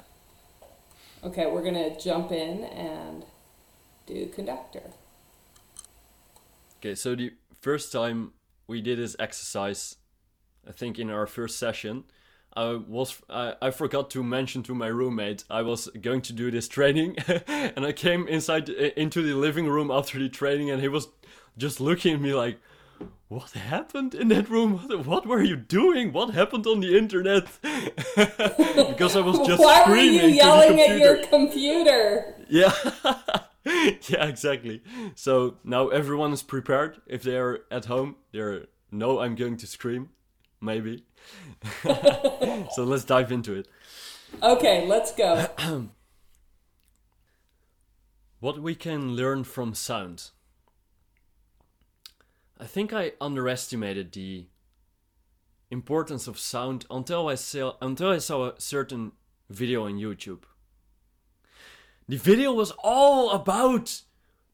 Okay we're gonna jump in and do conductor.
Okay so the first time we did this exercise, I think in our first session. I was I, I forgot to mention to my roommate I was going to do this training, and I came inside uh, into the living room after the training, and he was just looking at me like, "What happened in that room? What, what were you doing? What happened on the internet?" because I was just
Why
screaming.
Why were you yelling at your computer?
Yeah. yeah, exactly. So now everyone is prepared. If they're at home, they're no, I'm going to scream, maybe. so let's dive into it.
Okay, let's go.
what we can learn from sound. I think I underestimated the importance of sound until I saw until I saw a certain video on YouTube. The video was all about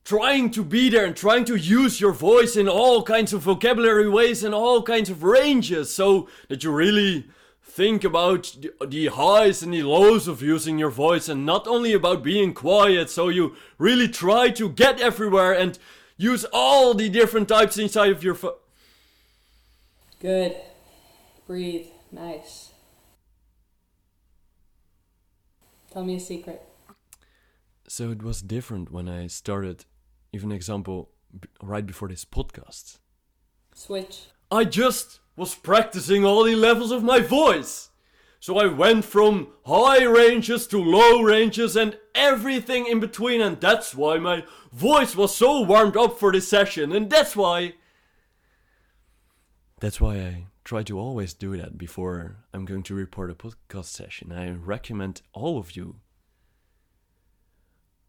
trying to be there and trying to use your voice in all kinds of vocabulary ways and all kinds of ranges so that you really think about the, highs and the lows of using your voice and not only about being quiet. So you really try to get everywhere and use all the different types inside of your vo-
good. Breathe. Nice. Tell me a secret.
So it was different when I started, even example, right before this podcast.
Switch.
I just was practicing all the levels of my voice. So I went from high ranges to low ranges and everything in between, and that's why my voice was so warmed up for this session, and that's why. That's why I try to always do that before I'm going to report a podcast session. I recommend all of you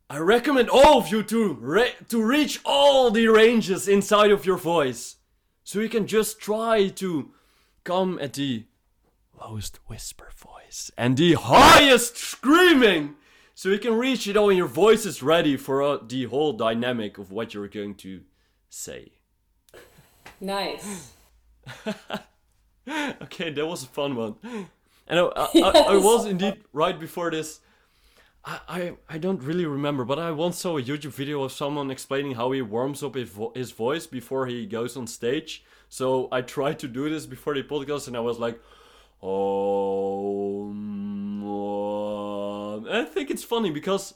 I recommend all of you to re- to reach all the ranges inside of your voice, so you can just try to come at the lowest whisper voice and the highest screaming, so you can reach it all. And your voice is ready for uh, the whole dynamic of what you're going to say.
Nice.
okay, that was a fun one. And I, I, yes. I, I was indeed right before this I, I don't really remember, but I once saw a YouTube video of someone explaining how he warms up his, vo- his voice before he goes on stage. So I tried to do this before the podcast, and I was like, "Oh." I think it's funny because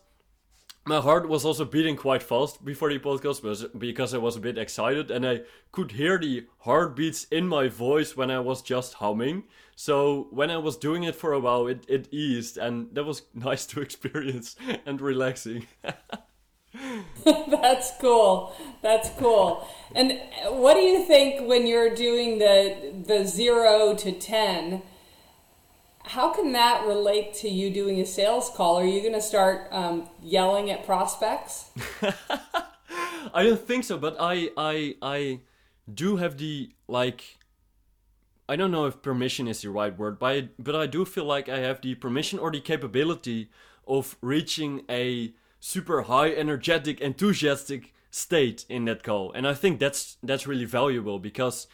my heart was also beating quite fast before the podcast because I was a bit excited and I could hear the heartbeats in my voice when I was just humming. So when I was doing it for a while, it, it eased and that was nice to experience and relaxing.
That's cool. That's cool. And what do you think when you're doing the the 0 to 10? How can that relate to you doing a sales call? Are you going to start um, yelling at prospects?
I don't think so, but I I I do have the like. I don't know if permission is the right word, but I, but I do feel like I have the permission or the capability of reaching a super high energetic enthusiastic state in that call and i think that's that's really valuable because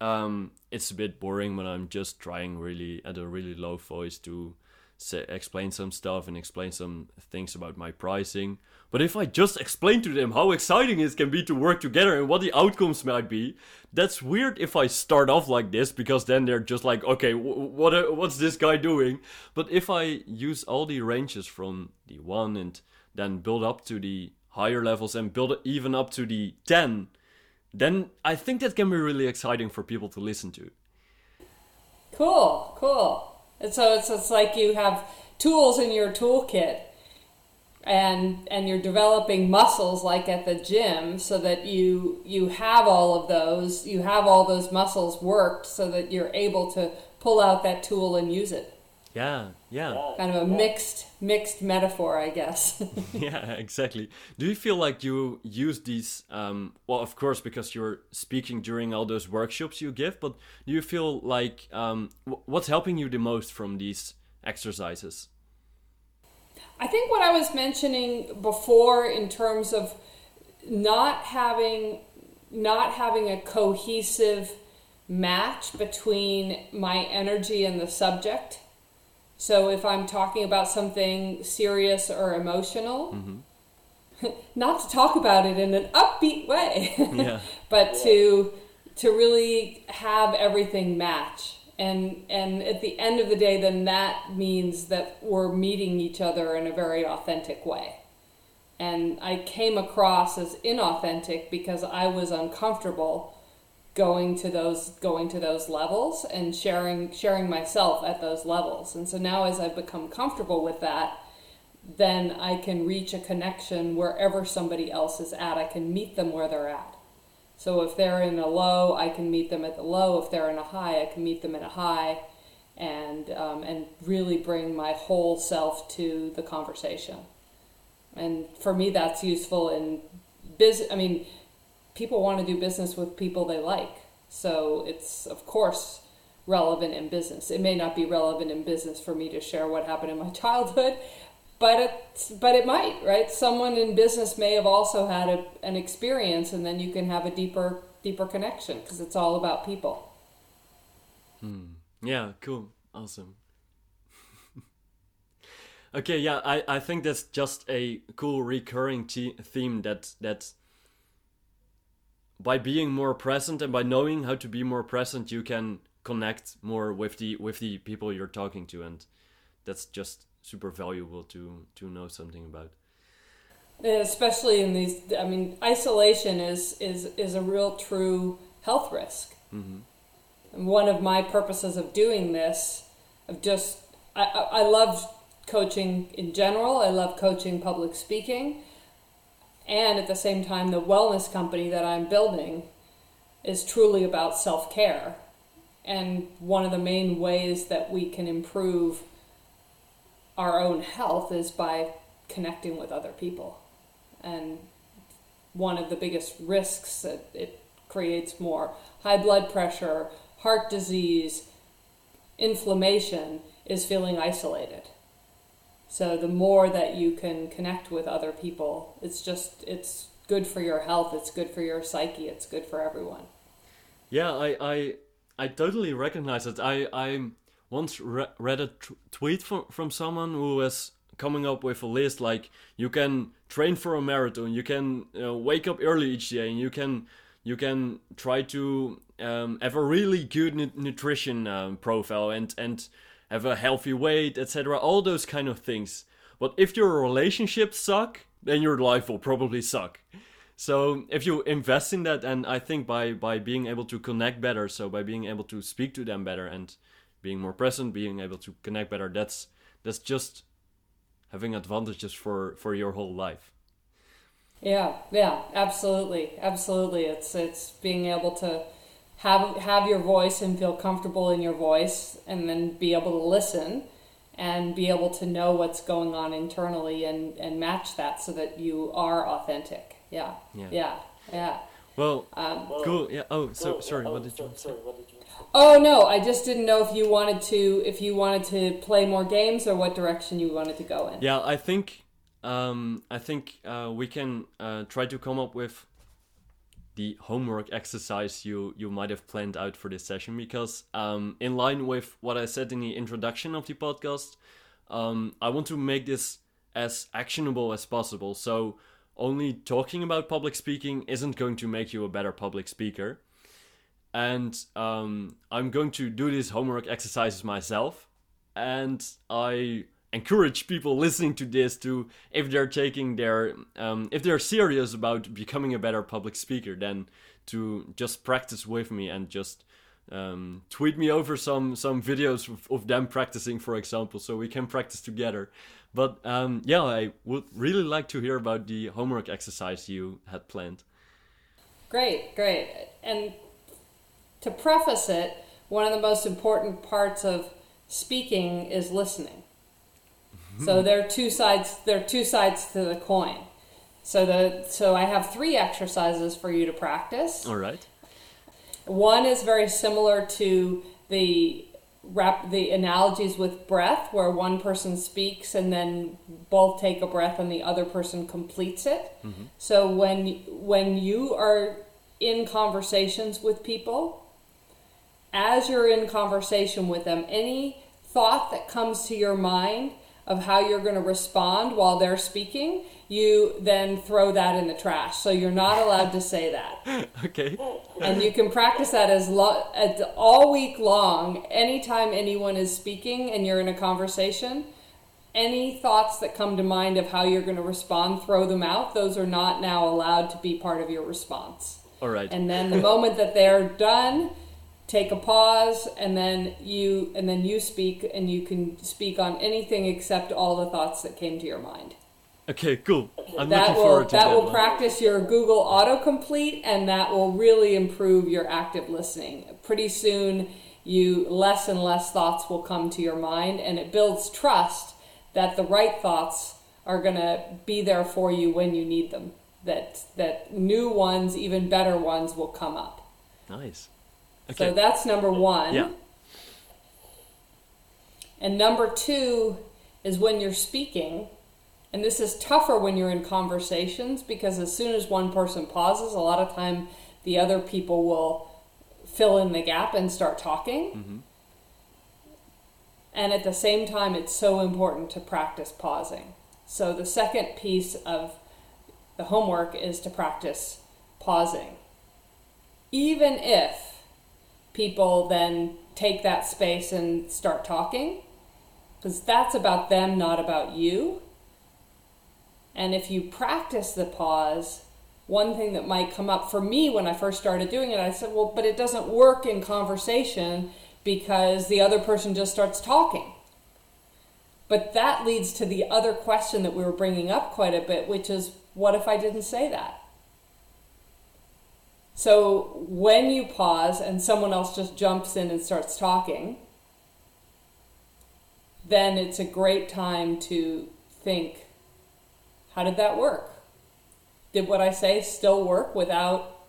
um, it's a bit boring when I'm just trying really at a really low voice to say, explain some stuff and explain some things about my pricing. But if I just explain to them how exciting it can be to work together and what the outcomes might be, that's weird if I start off like this because then they're just like, okay, what uh, what's this guy doing? But if I use all the ranges from the one and then build up to the higher levels and build even up to the ten then I think that can be really exciting for people to listen to.
Cool, cool. And so it's, it's like you have tools in your toolkit and and you're developing muscles like at the gym so that you you have all of those you have all those muscles worked so that you're able to pull out that tool and use it
Yeah, yeah.
Kind of a mixed mixed metaphor, I guess.
yeah, exactly. Do you feel like you use these? Um, well, of course, because you're speaking during all those workshops you give. But do you feel like um, what's helping you the most from these exercises?
I think what I was mentioning before, in terms of not having not having a cohesive match between my energy and the subject so if I'm talking about something serious or emotional, mm-hmm. not to talk about it in an upbeat way, yeah. but to to really have everything match. And and at the end of the day, then that means that we're meeting each other in a very authentic way. And I came across as inauthentic because I was uncomfortable going to those going to those levels and sharing sharing myself at those levels. And so now as i've become comfortable with that then i can reach a connection wherever somebody else is at. I can meet them where they're at. So if they're in a low i can meet them at the low. If they're in a high i can meet them in a high and um, and really bring my whole self to the conversation. And for me that's useful in business i mean people want to do business with people they like. So it's, of course, relevant in business. It may not be relevant in business for me to share what happened in my childhood, but it, but it might, right? Someone in business may have also had a, an experience, and then you can have a deeper deeper connection because it's all about people.
Hmm. Yeah. Cool. Awesome. okay. Yeah. I I think that's just a cool recurring theme that that by being more present and by knowing how to be more present you can connect more with the with the people you're talking to and that's just super valuable to to know something about.
Especially in these i mean isolation is is is a real true health risk. Mm-hmm. and one of my purposes of doing this of just I, I love coaching in general. I love coaching public speaking and at the same time the wellness company that i'm building is truly about self-care. And one of the main ways that we can improve our own health is by connecting with other people. And one of the biggest risks that it creates more high blood pressure heart disease inflammation is feeling isolated so the more that you can connect with other people, it's just it's good for your health, it's good for your psyche, it's good for everyone.
Yeah, I I, I totally recognize it. I I once re- read a t- tweet from from someone who was coming up with a list like you can train for a marathon, you can wake up early each day, and you can you can try to um, have a really good nu- nutrition um, profile and and have a healthy weight, etc. All those kind of things. But if your relationships suck, then your life will probably suck. So if you invest in that, and I think by by being able to connect better, so by being able to speak to them better and being more present, being able to connect better, that's that's just having advantages for for your whole life.
Yeah, yeah, absolutely, absolutely. It's it's being able to have have your voice and feel comfortable in your voice and then be able to listen and be able to know what's going on internally and and match that so that you are authentic yeah yeah yeah, yeah.
Well, um, cool. Yeah. Oh, so sorry. What did you say?
Oh no, I just didn't know if you wanted to if you wanted to play more games or what direction you wanted to go in.
Yeah, I think um, I think uh, we can uh, try to come up with the homework exercise you you might have planned out for this session because um, in line with what I said in the introduction of the podcast, um, I want to make this as actionable as possible. So only talking about public speaking isn't going to make you a better public speaker. And um, I'm going to do these homework exercises myself. And I encourage people listening to this to if they're taking their um, if they're serious about becoming a better public speaker then to just practice with me and just um, tweet me over some some videos of, of, them practicing for example so we can practice together. But um, yeah i would really like to hear about the homework exercise you had planned.
Great great. And to preface it one of the most important parts of speaking is listening. Mm-hmm. So there are two sides. There are two sides to the coin. So the so I have three exercises for you to practice.
All right.
One is very similar to the wrap the analogies with breath, where one person speaks and then both take a breath and the other person completes it. Mm-hmm. So when when you are in conversations with people, as you're in conversation with them, any thought that comes to your mind of how you're going to respond while they're speaking, you then throw that in the trash. So you're not allowed to say that.
Okay.
And you can practice that as, lo- as all week long. Anytime anyone is speaking and you're in a conversation, any thoughts that come to mind of how you're going to respond, throw them out. Those are not now allowed to be part of your response.
All right.
And then the moment that they're done, take a pause and then you and then you speak and you can speak on anything except all the thoughts that came to your mind.
Okay, cool. I'm
that
looking
will
forward to
that
that.
will practice your Google autocomplete and that will really improve your active listening. Pretty soon you less and less thoughts will come to your mind and it builds trust that the right thoughts are going to be there for you when you need them. That that new ones, even better ones will come up.
Nice.
So that's number 1.
yeah.
And number two is when you're speaking, and this is tougher when you're in conversations because as soon as one person pauses, a lot of time the other people will fill in the gap and start talking. Mm-hmm. And at the same time, it's so important to practice pausing. So the second piece of the homework is to practice pausing. Even if people then take that space and start talking, because that's about them, not about you. And if you practice the pause, one thing that might come up for me when I first started doing it, I said, well, but it doesn't work in conversation because the other person just starts talking. But that leads to the other question that we were bringing up quite a bit, which is, what if I didn't say that? So when you pause and someone else just jumps in and starts talking, then it's a great time to think how did that work did what i say still work without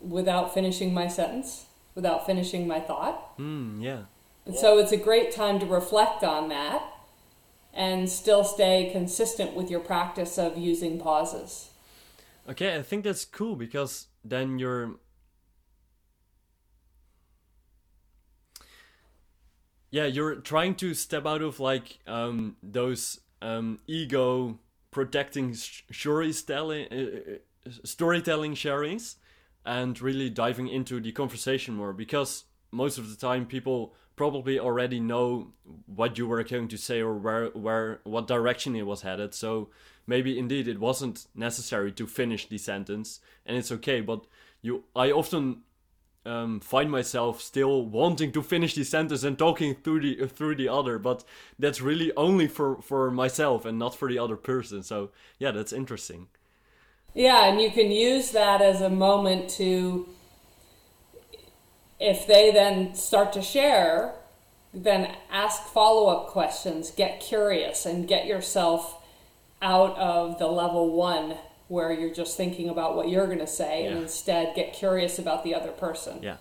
without finishing my sentence without finishing my thought
Hmm. Yeah.
and so it's a great time to reflect on that and still stay consistent with your practice of using pauses
Okay, I think that's cool because then you're yeah you're trying to step out of like um, those um, ego protecting storytelling uh, storytelling sharings and really diving into the conversation more because most of the time people probably already know what you were going to say or where where what direction it was headed. So maybe indeed it wasn't necessary to finish the sentence and it's okay but you i often um, find myself still wanting to finish the sentence and talking through the uh, through the other, but that's really only for for myself and not for the other person. So yeah, that's interesting.
Yeah, and you can use that as a moment to, if they then start to share, then ask follow up questions, get curious, and get yourself out of the level one where you're just thinking about what you're going to say and instead get curious about the other person.
Yeah.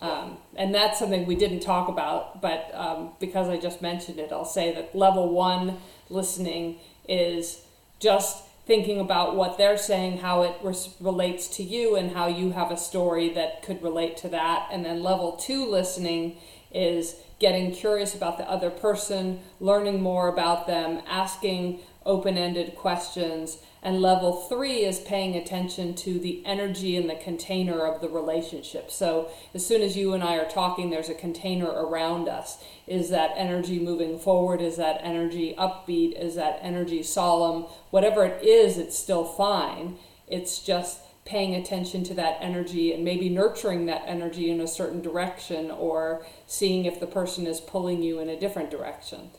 Um, and that's something we didn't talk about, but um, because I just mentioned it, I'll say that level one listening is just thinking about what they're saying, how it res- relates to you, and how you have a story that could relate to that. And then level two listening is getting curious about the other person, learning more about them, asking open ended questions. And level three is paying attention to the energy in the container of the relationship. So, as soon as you and I are talking, there's a container around us. Is that energy moving forward? Is that energy upbeat? Is that energy solemn? Whatever it is, it's still fine. It's just paying attention to that energy and maybe nurturing that energy in a certain direction or seeing if the person is pulling you in a different direction.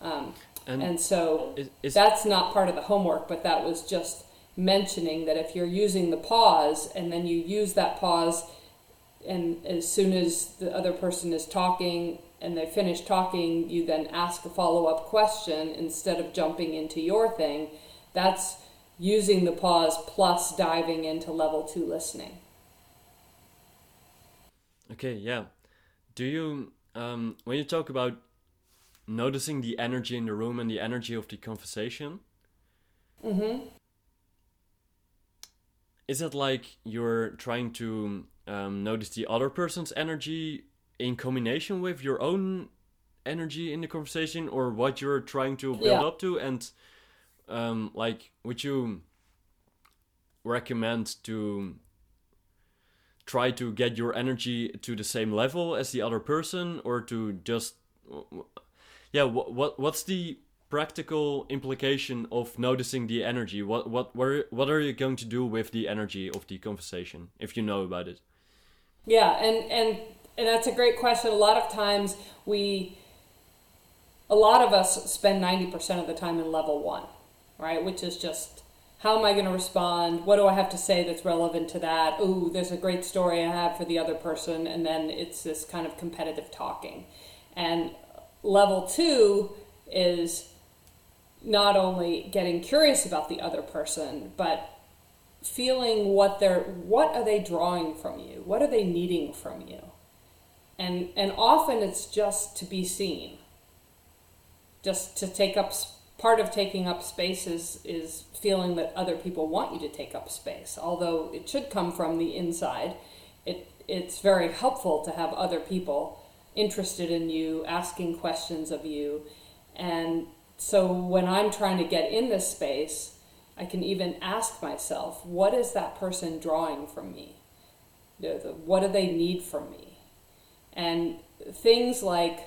Um,
And,
and so
is, is
that's not part of the homework, but that was just mentioning that if you're using the pause and then you use that pause, and as soon as the other person is talking and they finish talking, you then ask a follow up question instead of jumping into your thing. That's using the pause plus diving into level two listening.
Okay, yeah. Do you, um, when you talk about noticing the energy in the room and the energy of the conversation,
mm-hmm.
is it like you're trying to um, notice the other person's energy in combination with your own energy in the conversation or what you're trying to build yeah. up to and um, like would you recommend to try to get your energy to the same level as the other person or to just yeah what, what what's the practical implication of noticing the energy what what are, what are you going to do with the energy of the conversation if you know about it
yeah and and and that's a great question a lot of times we a lot of us spend 90% of the time in level 1 right which is just how am I going to respond? What do I have to say that's relevant to that? Ooh, there's a great story I have for the other person. And then it's this kind of competitive talking. And level two is not only getting curious about the other person, but feeling what they're what are they drawing from you? What are they needing from you? And and often it's just to be seen. Just to take up part of taking up space is, is feeling that other people want you to take up space. Although it should come from the inside, it, it's very helpful to have other people interested in you, asking questions of you. And so when I'm trying to get in this space, I can even ask myself, what is that person drawing from me? What do they need from me? And things like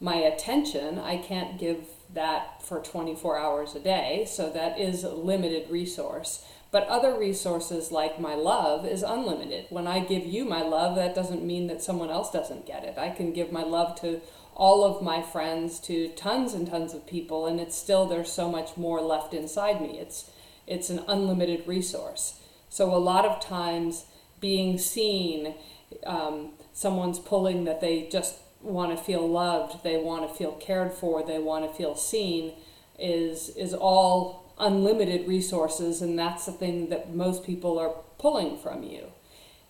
my attention, I can't give that for 24 hours a day, so that is a limited resource. But other resources like my love is unlimited. When I give you my love, that doesn't mean that someone else doesn't get it. I can give my love to all of my friends, to tons and tons of people, and it's still there's so much more left inside me. It's it's an unlimited resource. So a lot of times being seen, um, someone's pulling that they just want to feel loved, they want to feel cared for, they want to feel seen is is all unlimited resources and that's the thing that most people are pulling from you.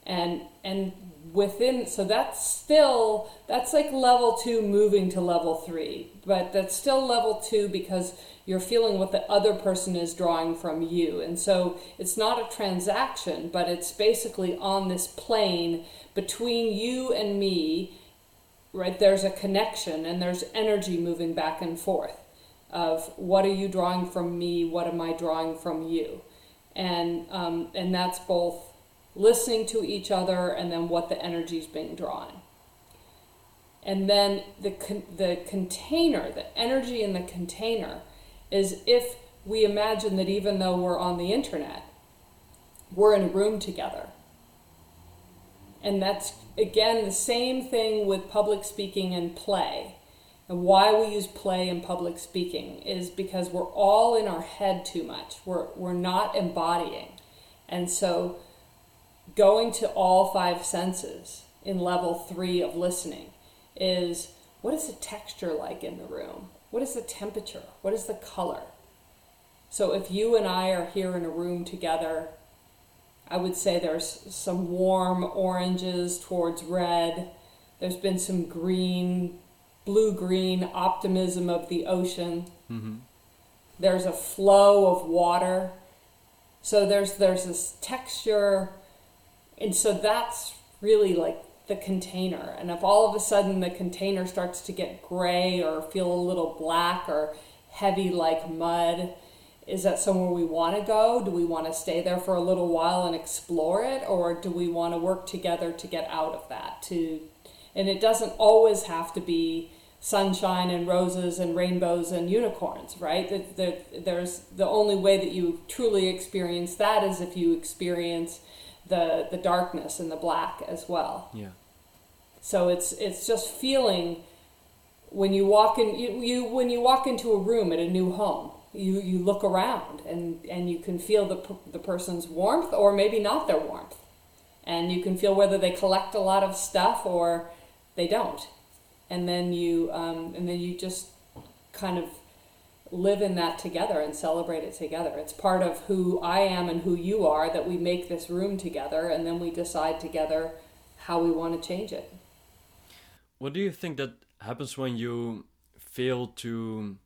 And and within so that's still that's like level 2 moving to level 3, but that's still level 2 because you're feeling what the other person is drawing from you. And so it's not a transaction, but it's basically on this plane between you and me right? There's a connection and there's energy moving back and forth of what are you drawing from me? What am I drawing from you? And, um, and that's both listening to each other and then what the energy is being drawn. And then the, con- the container, the energy in the container, is if we imagine that even though we're on the internet, we're in a room together and that's, again, the same thing with public speaking and play. And why we use play in public speaking is because we're all in our head too much. We're, we're not embodying. And so going to all five senses in level three of listening is what is the texture like in the room? What is the temperature? What is the color? So if you and I are here in a room together I would say there's some warm oranges towards red. There's been some green, blue green optimism of the ocean. Mm-hmm. There's a flow of water. So there's there's this texture, and so that's really like the container. And if all of a sudden the container starts to get gray or feel a little black or heavy like mud, is that somewhere we want to go? Do we want to stay there for a little while and explore it, or do we want to work together to get out of that? To, and it doesn't always have to be sunshine and roses and rainbows and unicorns, right? The, the, there's the only way that you truly experience that is if you experience the the darkness and the black as well.
Yeah.
So it's it's just feeling when you walk in you, you when you walk into a room at a new home you you look around and and you can feel the the person's warmth or maybe not their warmth and you can feel whether they collect a lot of stuff or they don't and then you um, and then you just kind of live in that together and celebrate it together. It's part of who I am and who you are that we make this room together, and then we decide together how we want to change it.
What do you think that happens when you fail to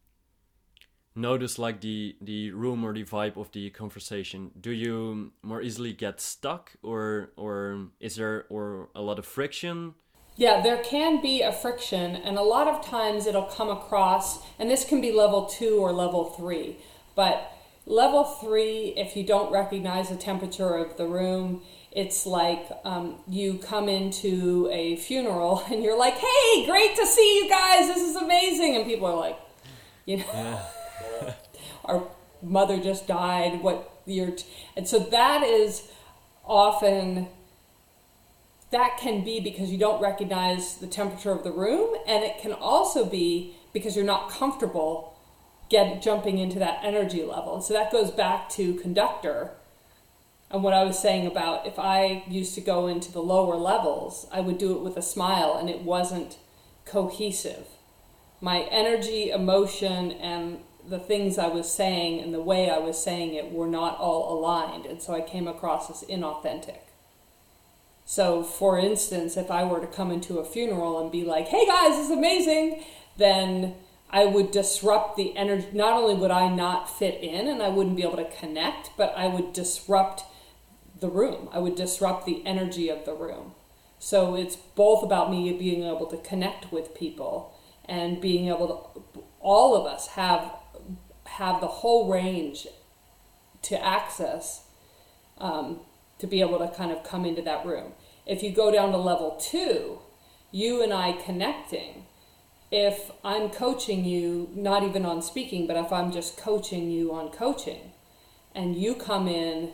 notice like the the room or the vibe of the conversation do you more easily get stuck or or is there or a lot of friction
yeah there can be a friction and a lot of times it'll come across and this can be level 2 or level 3 but level 3 if you don't recognize the temperature of the room it's like um, you come into a funeral and you're like hey great to see you guys. This is amazing. And people are like you know yeah. Our mother just died, what you're, t-. and so that is often that can be because you don't recognize the temperature of the room and it can also be because you're not comfortable get jumping into that energy level so that goes back to conductor and what i was saying about if i used to go into the lower levels i would do it with a smile and it wasn't cohesive my energy emotion and the things I was saying and the way I was saying it were not all aligned, and so I came across as inauthentic. So, for instance, if I were to come into a funeral and be like, hey guys, this is amazing, then I would disrupt the energy. Not only would I not fit in and I wouldn't be able to connect, but I would disrupt the room. I would disrupt the energy of the room. So, it's both about me being able to connect with people and being able to, all of us have have the whole range to access um, to be able to kind of come into that room. If you go down to level two, you and I connecting, if I'm coaching you, not even on speaking, but if I'm just coaching you on coaching, and you come in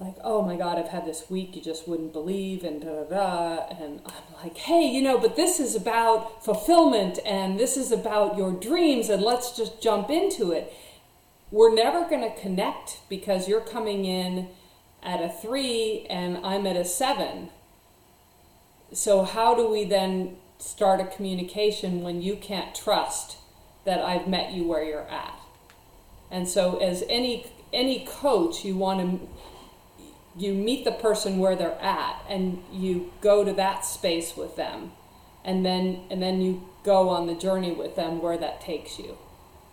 like, oh my God, I've had this week you just wouldn't believe, and da da da. And I'm like, hey, you know, but this is about fulfillment and this is about your dreams, and let's just jump into it. We're never going to connect because you're coming in at a three and I'm at a seven. So, how do we then start a communication when you can't trust that I've met you where you're at? And so, as any any coach, you want to you meet the person where they're at and you go to that space with them and then and then you go on the journey with them where that takes you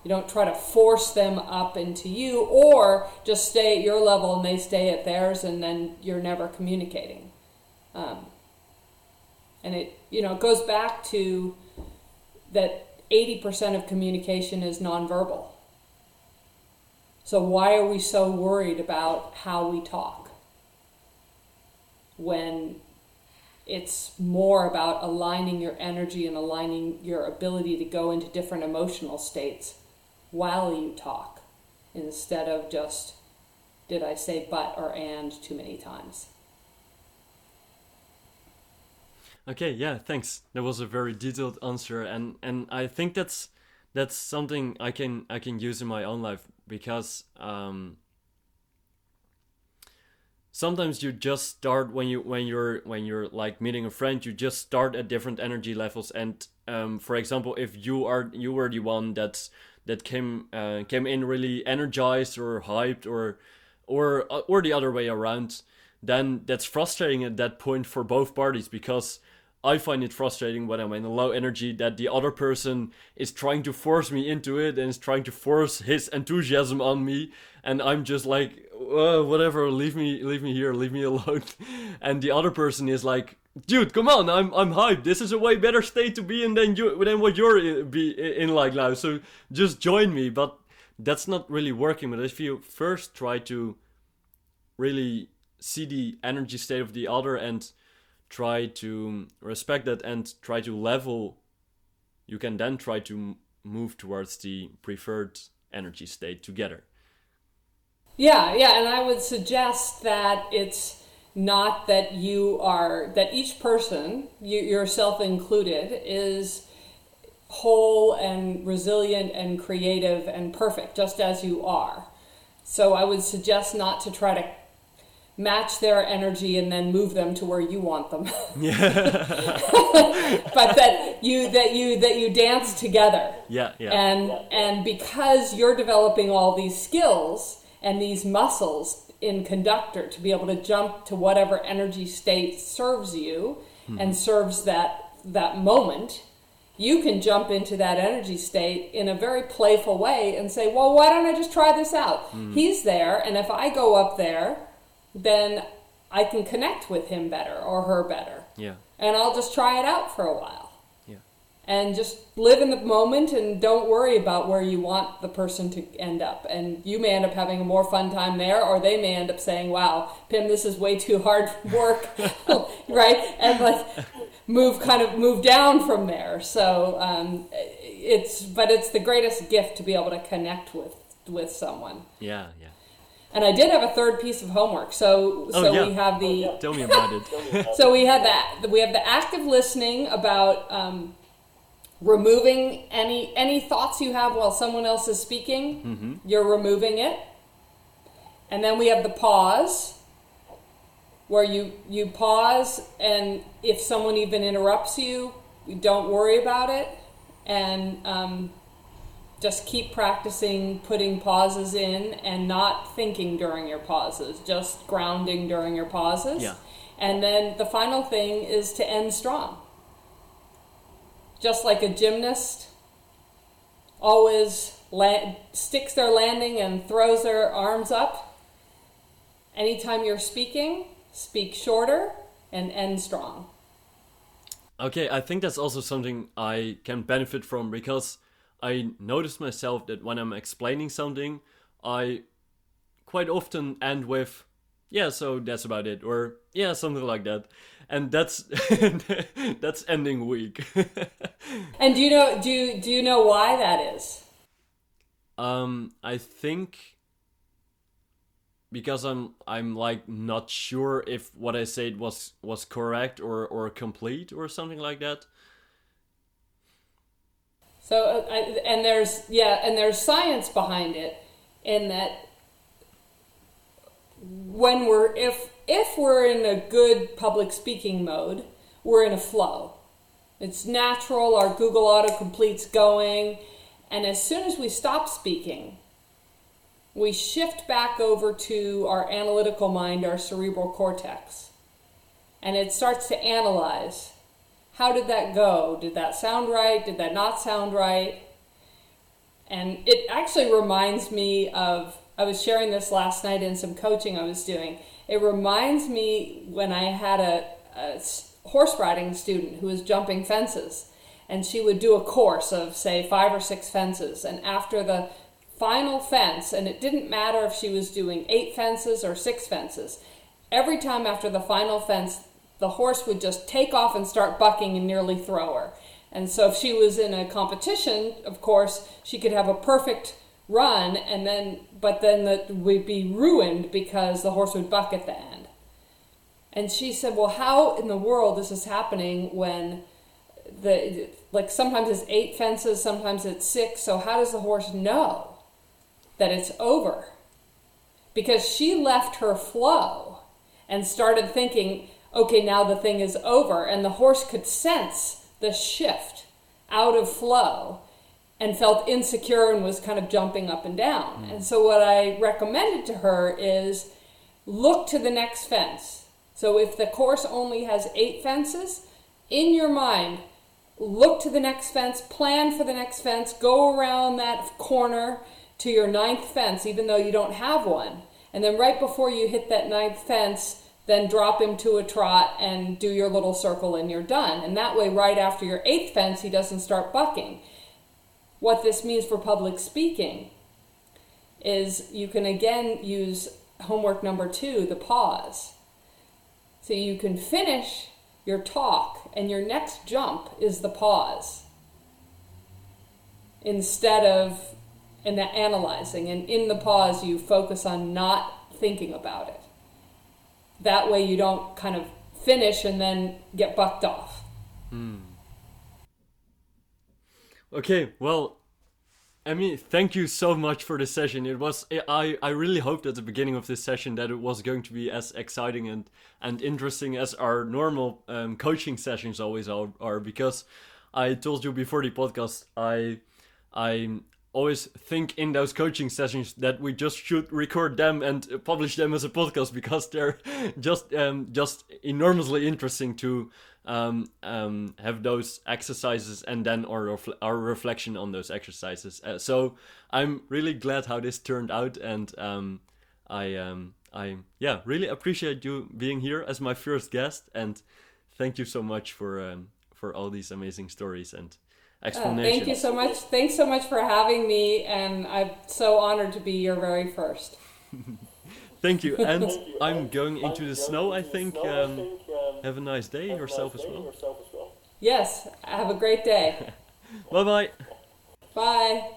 you don't try to force them up into you or just stay at your level and they stay at theirs and then you're never communicating. Um, and it you know it goes back to that 80% of communication is nonverbal. So why are we so worried about how we talk when it's more about aligning your energy and aligning your ability to go into different emotional states while you talk instead of just did I say but or and too many times.
Okay, yeah, thanks. That was a very detailed answer and and I think that's that's something I can I can use in my own life because um sometimes you just start when you when you're when you're like meeting a friend you just start at different energy levels and um, for example if you are you were the one that's that came uh, came in really energized or hyped or or or the other way around then that's frustrating at that point for both parties because I find it frustrating when I'm in a low energy that the other person is trying to force me into it and is trying to force his enthusiasm on me and I'm just like uh, whatever, leave me, leave me here, leave me alone. And the other person is like, dude, come on, I'm, I'm hyped. This is a way better state to be in than you, than what you're in, be in like now. So just join me. But that's not really working. But if you first try to really see the energy state of the other and try to respect that and try to level, you can then try to move towards the preferred energy state together.
Yeah, yeah, and I would suggest that it's not that you are that each person, you, yourself included, is whole and resilient and creative and perfect, just as you are. So I would suggest not to try to match their energy and then move them to where you want them.
Yeah.
but that you that you that you dance together.
yeah. Yeah.
And and because you're developing all these skills and these muscles in conductor to be able to jump to whatever energy state serves you hmm. and serves that that moment, you can jump into that energy state in a very playful way and say, "Well, why don't I just try this out?" Hmm. He's there, and if I go up there, then I can connect with him better or her better.
yeah.
And I'll just try it out for a while. And just live in the moment and don't worry about where you want the person to end up. And you may end up having a more fun time there, or they may end up saying, "Wow, Pim, this is way too hard work," right? And like move kind of move down from there. So um, it's but it's the greatest gift to be able to connect with with someone.
Yeah. Yeah.
And I did have a third piece of homework. So
Oh,
so
yeah.
we have the
Tell me about it.
so we had that. We have the active listening about um, removing any any thoughts you have while someone else is speaking. You're removing it, and then we have the pause, where you you pause, and if someone even interrupts you, you don't worry about it, and um, just keep practicing putting pauses in and not thinking during your pauses, just grounding during your pauses.
Yeah.
And then the final thing is to end strong. Just like a gymnast always la- sticks their landing and throws their arms up, anytime you're speaking, speak shorter and end strong.
Okay, I think that's also something I can benefit from because I noticed myself that when I'm explaining something, I quite often end with, yeah, so that's about it, or yeah, something like that. And that's that's ending weak.
And do you know do you, do you know why that is?
um, I think because I'm I'm like not sure if what I said was was correct or or complete or something like that.
So, uh, I, and there's yeah, and there's science behind it, in that when we're if if we're in a good public speaking mode, we're in a flow. It's natural. Our Google autocomplete's going, and as soon as we stop speaking, we shift back over to our analytical mind, our cerebral cortex, and it starts to analyze how did that go? Did that sound right? Did that not sound right? And it actually reminds me of, I was sharing this last night in some coaching I was doing. It reminds me when I had a horse riding student who was jumping fences. And she would do a course of, say, five or six fences. And after the final fence, and it didn't matter if she was doing eight fences or six fences, every time after the final fence, the horse would just take off and start bucking and nearly throw her. And so if she was in a competition, of course, she could have a perfect run and then but then that we'd be ruined because the horse would buck at the end. And she said, "Well, how in the world is this happening when the like sometimes it's eight fences, sometimes it's six. So how does the horse know that it's over?" Because she left her flow and started thinking, okay, now the thing is over. And the horse could sense the shift out of flow and felt insecure and was kind of jumping up and down. Mm. And so, what I recommended to her is look to the next fence. So, if the course only has eight fences, in your mind, look to the next fence, plan for the next fence, go around that corner to your ninth fence, even though you don't have one. And then, right before you hit that ninth fence, then drop him to a trot and do your little circle and you're done. And that way, right after your eighth fence, he doesn't start bucking. What this means for public speaking is you can again use homework number two, the pause. So you can finish your talk and your next jump is the pause. Instead of the analyzing and in the pause you focus on not thinking about it. That way you don't kind of finish and then get bucked off hmm.
Okay, well, Emmy, thank you so much for this session. It was I, I really hoped at the beginning of this session that it was going to be as exciting and, and interesting as our normal um, coaching sessions always are, are because I told you before the podcast I I always think in those coaching sessions that we just should record them and publish them as a podcast because they're just um, just enormously interesting to um, um, have those exercises and then our our reflection on those exercises. Uh, so I'm really glad how this turned out, and um, I um, I yeah really appreciate you being here as my first guest, and thank you so much for um, for all these amazing stories and
explanation. Uh, thank you so much. Thanks so much for having me, and I'm so honored to be your very first.
thank you. And I'm going into the snow. I think. Um, have a nice day yourself as well.
Yes. Have a great day.
bye bye.
Bye.